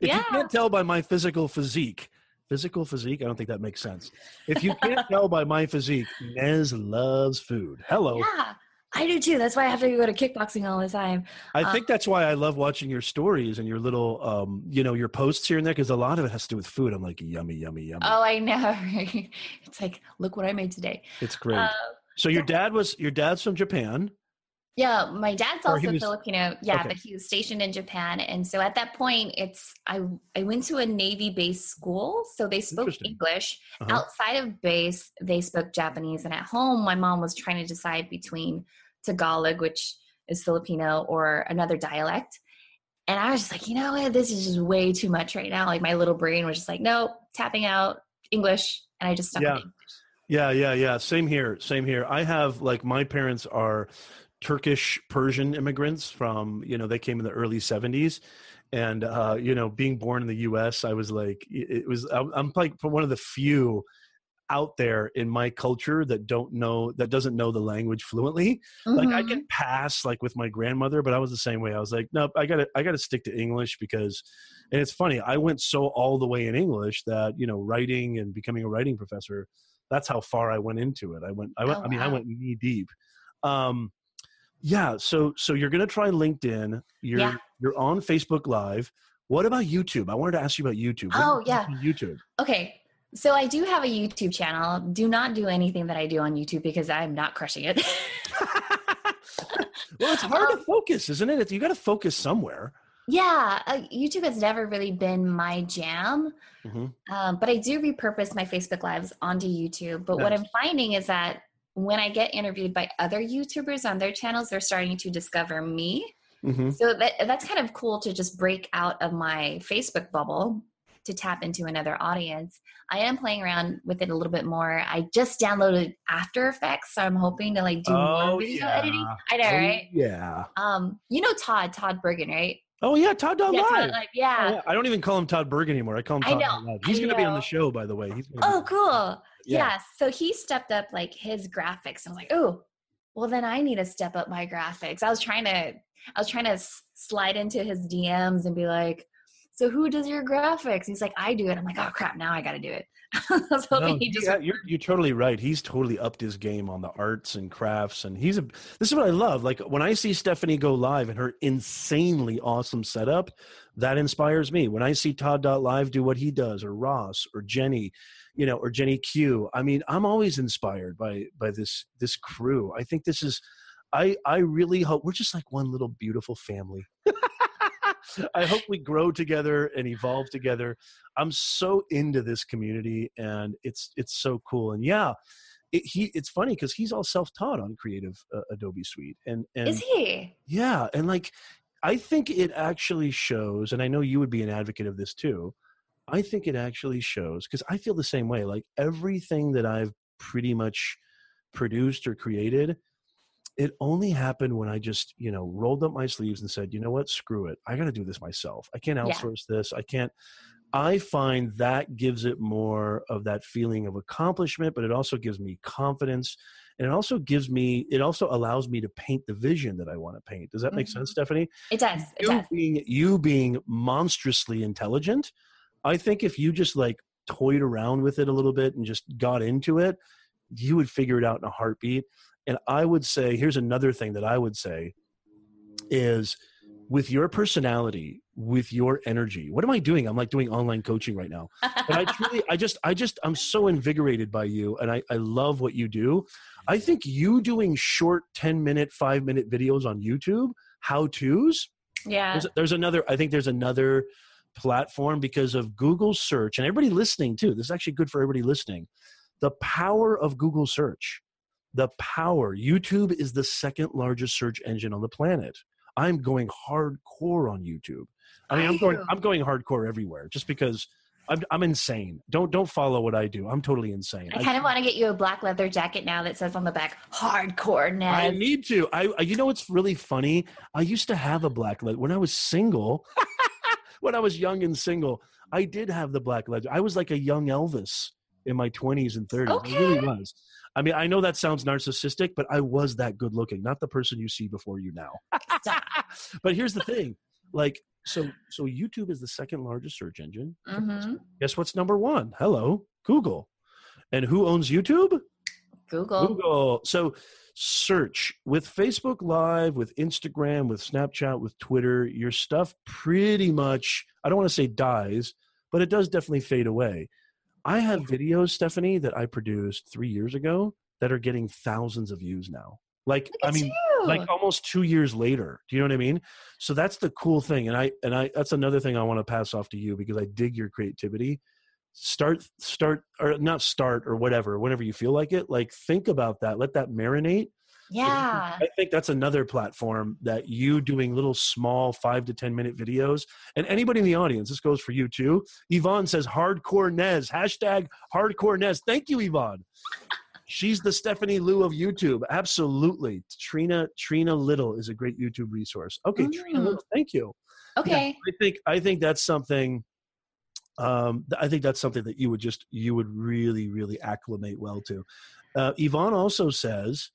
Yeah. if you can't tell by my physical physique, physical physique, I don't think that makes sense. If you can't tell by my physique, Nez loves food. Hello. Yeah, I do too. That's why I have to go to kickboxing all the time. I Uh, think that's why I love watching your stories and your little, um, you know, your posts here and there because a lot of it has to do with food. I'm like, yummy, yummy, yummy. Oh, I know. It's like, look what I made today. it's great. Uh, so your dad was your dad's from Japan. Yeah, my dad's also was- Filipino. Yeah, okay. but he was stationed in Japan, and so at that point, it's I I went to a Navy base school, so they spoke English. Uh-huh. Outside of base, they spoke Japanese, and at home, my mom was trying to decide between Tagalog, which is Filipino, or another dialect. And I was just like, you know what, this is just way too much right now. Like my little brain was just like, nope, tapping out English, and I just stuck Yeah. Yeah, yeah, yeah. Same here. Same here. I have like my parents are Turkish Persian immigrants from, you know, they came in the early 70s. And, uh, you know, being born in the US, I was like, it was, I'm, like one of the few out there in my culture that don't know, that doesn't know the language fluently. Like I can pass like with my grandmother, but I was the same way. I was like, nope, I gotta, I gotta stick to English because, and it's funny, I went so all the way in English that, you know, writing and becoming a writing professor, that's how far I went into it. I went, I went, Oh, I mean, I went knee deep. Um, yeah. So, so you're going to try LinkedIn. You're, Yeah. you're on Facebook live. What about YouTube? I wanted to ask you about YouTube. What Oh, yeah. YouTube. Okay. So I do have a YouTube channel. Do not do anything that I do on YouTube because I'm not crushing it. well, it's hard to Um, focus, isn't it? You got to focus somewhere. yeah, uh, YouTube has never really been my jam. Mhm. Um, but I do repurpose my Facebook lives onto YouTube. But what I'm finding is that when I get interviewed by other YouTubers on their channels, they're starting to discover me. Mhm. So that that's kind of cool to just break out of my Facebook bubble to tap into another audience. I am playing around with it a little bit more. I just downloaded After Effects, so I'm hoping to like do Oh, more video yeah. editing. I know, Oh, right? Yeah. Um, you know Todd, Todd Bergen, right? Oh yeah, Todd Dog Yeah, Live. Todd, like, Oh, yeah. yeah. I don't even call him Todd Berg anymore. I call him I Todd know, Live. He's I going to be on the show, by the way. He's Oh, be- cool. Yeah. Yeah. So he stepped up like his graphics. I was like, oh, well then I need to step up my graphics. I was trying to, I was trying to slide into his DMs and be like, so who does your graphics? He's like, I do it. I'm like, oh crap, now I got to do it. I was hoping No, he just. yeah, you're you're totally right. He's totally upped his game on the arts and crafts, and he's a. This is what I love. Like when I see Stephanie go live and her insanely awesome setup, that inspires me. When I see Todd Live do what he does, or Ross, or Jenny, you know, or Jenny Q. I mean, I'm always inspired by by this this crew. I think this is. I I really hope we're just like one little beautiful family. I hope we grow together and evolve together. I'm so into this community, and it's it's so cool. And yeah, it, he it's funny because he's all self taught on Creative uh, Adobe Suite, and and Is he? yeah, and like I think it actually shows, and I know you would be an advocate of this too. I think it actually shows because I feel the same way. Like everything that I've pretty much produced or created, it only happened when I just, you know, rolled up my sleeves and said, you know what, screw it. I got to do this myself. I can't Yeah. outsource this. I can't. I find that gives it more of that feeling of accomplishment, but it also gives me confidence. And it also gives me, it also allows me to paint the vision that I want to paint. Does that make sense, Mhm. Stephanie? It does. It you does. being you being monstrously intelligent i think if you just like toyed around with it a little bit and just got into it you would figure it out in a heartbeat and i would say here's another thing that i would say is with your personality with your energy what am i doing i'm like doing online coaching right now but I truly, I just, I just, I'm so invigorated by you, and I, I love what you do. I think you doing short, ten minute, five minute videos on YouTube, how tos. yeah. There's, there's another. I think there's another platform because of Google search and everybody listening too. This is actually good for everybody listening. The power of Google search, the power. YouTube is the second largest search engine on the planet. I'm going hardcore on YouTube. I mean, I'm going? I'm going hardcore everywhere just because I'm I'm insane. Don't don't follow what I do. I'm totally insane. I kind of want to get you a black leather jacket now that says on the back "Hardcore now. I need to. I I- you know what's really funny? I used to have a black leather when I was single. When I was young and single, I did have the black leather. I was like a young Elvis in my 20s and 30s. I really was. I mean, I know that sounds narcissistic, but I was that good looking, not the person you see before you now. But here's the thing. Like so so YouTube is the second largest search engine. Mhm. Guess what's number 1? Hello, Google. And who owns YouTube? Google. Google. So search with Facebook Live, with Instagram, with Snapchat, with Twitter, your stuff pretty much, I don't want to say dies, but it does definitely fade away. I have videos, Stephanie, that I produced three years ago that are getting thousands of views now. Like, I mean, you. like almost two years later. Do you know what I mean? So that's the cool thing. And I, and I, that's another thing I want to pass off to you because I dig your creativity start start or not start or whatever whenever you feel like it like think about that let that marinate yeah. i think that's another platform that you doing little small five to ten minute videos and anybody in the audience this goes for you too yvonne says hardcore nez hashtag hardcore nez thank you yvonne she's the stephanie liu of youtube absolutely trina trina little is a great youtube resource okay trina Mm. little thank you Yeah, Okay. I think I think that's something. Um, I think that's something that you would just you would really really acclimate well to. Uh, Yvonne also says,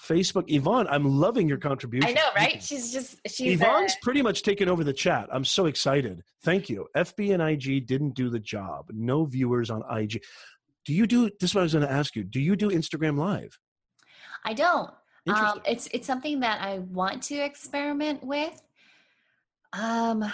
Facebook. Yvonne, I'm loving your contribution. I know, right? She's just she's uh, Yvonne's pretty much taken over the chat. I'm so excited. Thank you. FB and IG didn't do the job. No viewers on IG. Do you do this? Is what I was going to ask you. Do you do Instagram Live? I don't. Um, it's it's something that I want to experiment with. Um,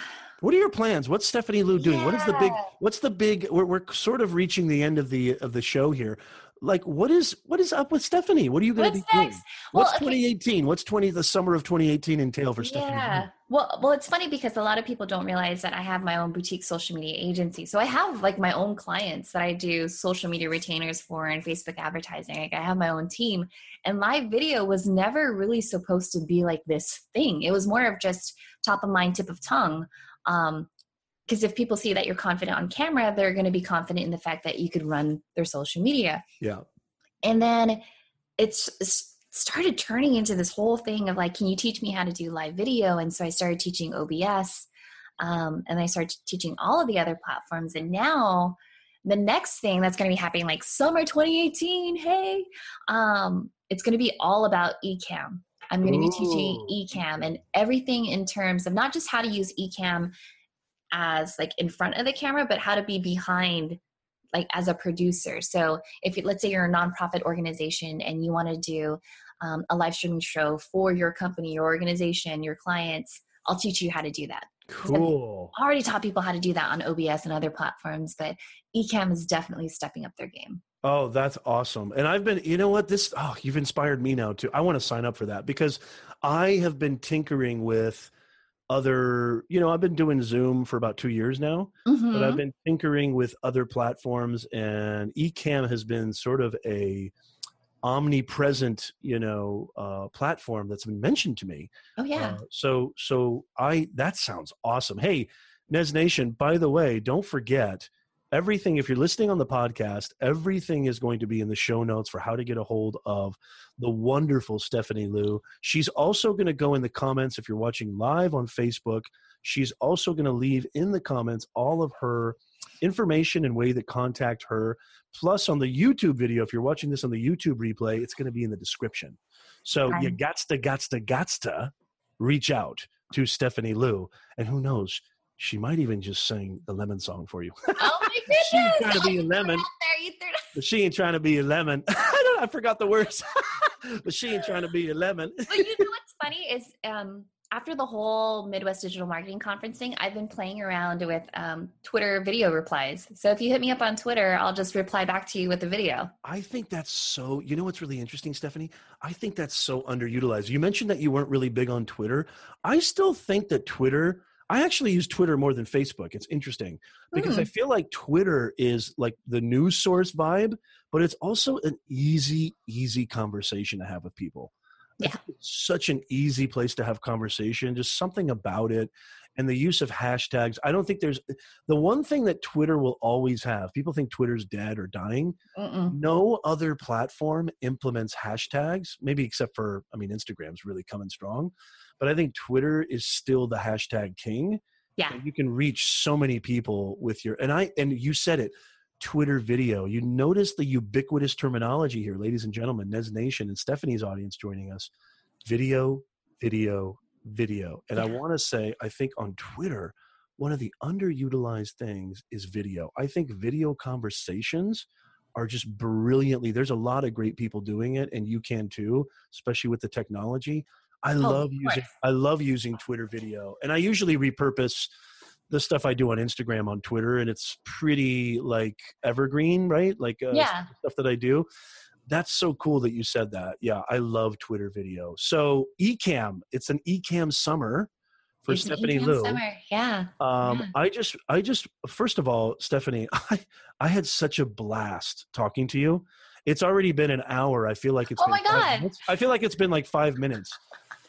What are your plans? What's Stephanie Liu doing? What is the big? What's the big? We're we're sort of reaching the end of the of the show here. Like, what is what is up with Stephanie? What are you going to be next? doing? Well, What's okay, 2018? What's 20 the summer of 2018 entail for Stephanie? Liu? Yeah. Well, well, it's funny because a lot of people don't realize that I have my own boutique social media agency. So I have like my own clients that I do social media retainers for and Facebook advertising. Like I have my own team. And live video was never really supposed to be like this thing. It was more of just top of mind, tip of tongue. Um, because if people see that you're confident on camera, they're going to be confident in the fact that you could run their social media Yeah. and then it's it's started turning into this whole thing of like can you teach me how to do live video and so i started teaching obs um, and i started teaching all of the other platforms and now the next thing that's going to be happening like summer 2018 hey um, it's going to be all about Ecamm. I'm going to be teaching Ecamm and everything in terms of not just how to use Ecamm as like in front of the camera, but how to be behind like as a producer. So if you, let's say you're a nonprofit organization and you want to do um, a live streaming show for your company, your organization, your clients, I'll teach you how to do that. Cool. I already taught people how to do that on OBS and other platforms, but Ecamm is definitely stepping up their game. Oh, that's awesome. And I've been, you know what, this, oh, you've inspired me now too. I want to sign up for that because I have been tinkering with other, you know, I've been doing Zoom for about two years now, but Mhm. I've been tinkering with other platforms and Ecamm has been sort of a omnipresent, you know, uh, platform that's been mentioned to me. Oh yeah. Uh, so, so I, that sounds awesome. Hey, Nez Nation, by the way, don't forget everything. If you're listening on the podcast, everything is going to be in the show notes for how to get a hold of the wonderful Stephanie Liu. She's also going to go in the comments if you're watching live on Facebook. She's also going to leave in the comments all of her information and way to contact her. Plus, on the YouTube video, if you're watching this on the YouTube replay, it's going to be in the description. So you Right. gots to, gots to, gots to reach out to Stephanie Liu. And who knows, she might even just sing the lemon song for you. Oh my She goodness! ain't trying to be a you threw it lemon. There, you threw it But she ain't trying to be a lemon. I don't I forgot the words. but she ain't trying to be a lemon. but you know what's funny is um, after the whole Midwest Digital Marketing Conference thing, I've been playing around with um, Twitter video replies. So if you hit me up on Twitter, I'll just reply back to you with the video. I think that's so. You know what's really interesting, Stephanie? I think that's so underutilized. You mentioned that you weren't really big on Twitter. I still think that Twitter. I actually use Twitter more than Facebook. It's interesting because I hmm. feel like Twitter is like the news source vibe, but it's also an easy, easy conversation to have with people. Yeah. It's such an easy place to have conversation, just something about it. And the use of hashtags. I don't think there's the one thing that Twitter will always have. People think Twitter's dead or dying. No other platform implements hashtags, maybe except for, I mean, Instagram's really coming strong. But I think Twitter is still the hashtag king. Yeah. You can reach so many people with your, and I, and you said it, Twitter video. You notice the ubiquitous terminology here, ladies and gentlemen, Nez Nation and Stephanie's audience joining us. Video, video, video. And I want to say, I think on Twitter, one of the underutilized things is video. I think video conversations are just brilliantly, there's a lot of great people doing it, and you can too, especially with the technology. I Oh, love using. I love using Twitter video. And I usually repurpose the stuff I do on Instagram on Twitter, and it's pretty like evergreen, right? Like uh, Yeah. stuff that I do. That's so cool that you said that. Yeah, I love Twitter video. So Ecamm, it's an Ecamm summer for It's Stephanie Liu. Summer. Yeah. Um, Yeah. I just, I just, first of all, Stephanie, I, I had such a blast talking to you. It's already been an hour. I feel like it's. Oh my God. minutes. I feel like it's been like five minutes.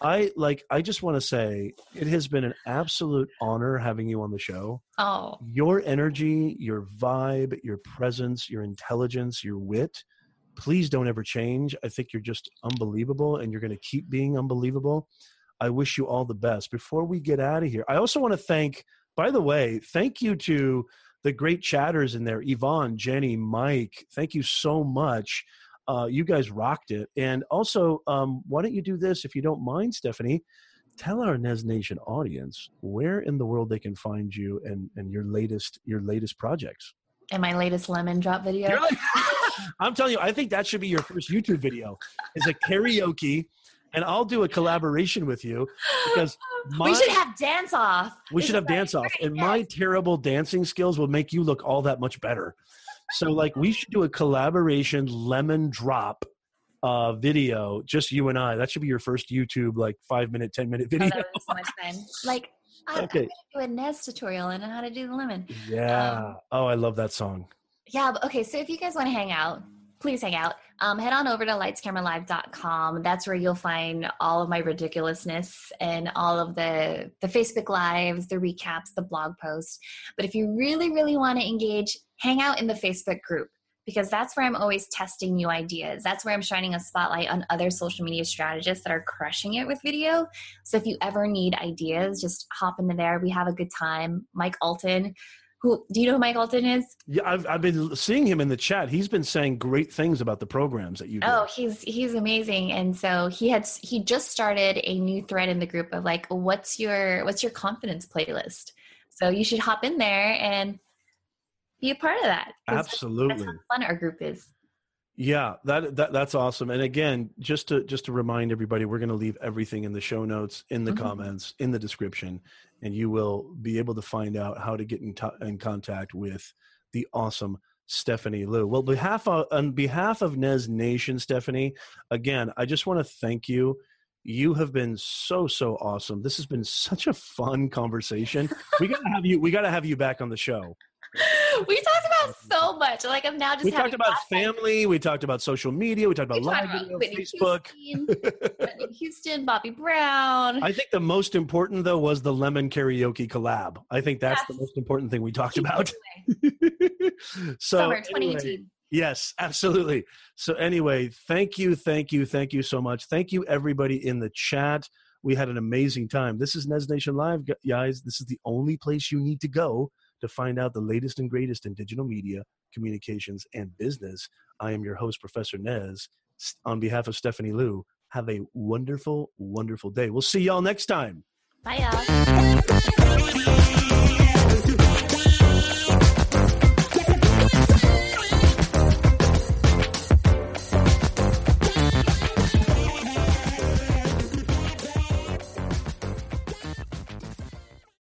I like. I just want to say it has been an absolute honor having you on the show. Oh, Your energy, your vibe, your presence, your intelligence, your wit. Please don't ever change. I think you're just unbelievable, and you're going to keep being unbelievable. I wish you all the best. Before we get out of here, I also want to thank, by the way, thank you to the great chatters in there Yvonne, Jenny, Mike. Thank you so much. Uh, you guys rocked it. And also, um, why don't you do this, if you don't mind, Stephanie? Tell our Nez Nation audience where in the world they can find you and, and your latest your latest projects. and my latest lemon drop video. Like- I'm telling you, I think that should be your first YouTube video. Is a karaoke, and I'll do a collaboration with you because my, we should have dance off. we should have dance off, and my terrible dancing skills will make you look all that much better. So, like, we should do a collaboration lemon drop uh, video, just you and I. That should be your first YouTube, like five minute, ten minute Oh, video. that so much fun. Like, I, Okay. I'm gonna do a Nez tutorial on how to do the lemon. Yeah. oh, I love that song. Yeah, but okay, so if you guys want to hang out, please hang out. Um, head on over to lightscameralive.com. That's where you'll find all of my ridiculousness and all of the the Facebook lives, the recaps, the blog posts. But if you really, really want to engage, hang out in the Facebook group because that's where I'm always testing new ideas. That's where I'm shining a spotlight on other social media strategists that are crushing it with video. So if you ever need ideas, just hop into there. We have a good time. Mike Allton, who do you know who Mike Allton is? Yeah, I've, I've been seeing him in the chat. He's been saying great things about the programs that you do. Oh, he's he's amazing, and so he had he just started a new thread in the group of like, what's your what's your confidence playlist? So you should hop in there and be a part of that. 'cause That's Absolutely. how fun our group is. Yeah, that, that that's awesome. And again, just to just to remind everybody, we're going to leave everything in the show notes, in the Mhm. comments, in the description, and you will be able to find out how to get in, to in contact with the awesome Stephanie Liu. Well, behalf of, on behalf of Nez Nation, Stephanie, again, I just want to thank you. You have been so so awesome. This has been such a fun conversation. we got to have you. We got to have you back on the show. we talked about so much. Like I'm now just we talked about family. We talked about social media. We talked about We live talked about video, Facebook. Houston, Whitney Houston, Bobby Brown. I think the most important though was the lemon karaoke collab. I think that's the most important thing we talked about. so Summer anyway, 2018. yes, absolutely. So anyway, thank you, thank you, thank you so much. Thank you everybody in the chat. We had an amazing time. This is Nez Nation Live, guys. This is the only place you need to go to find out the latest and greatest in digital media, communications, and business. I am your host, Professor Nez. On behalf of Stephanie Liu, have a wonderful, wonderful day. We'll see y'all next time. Bye, y'all.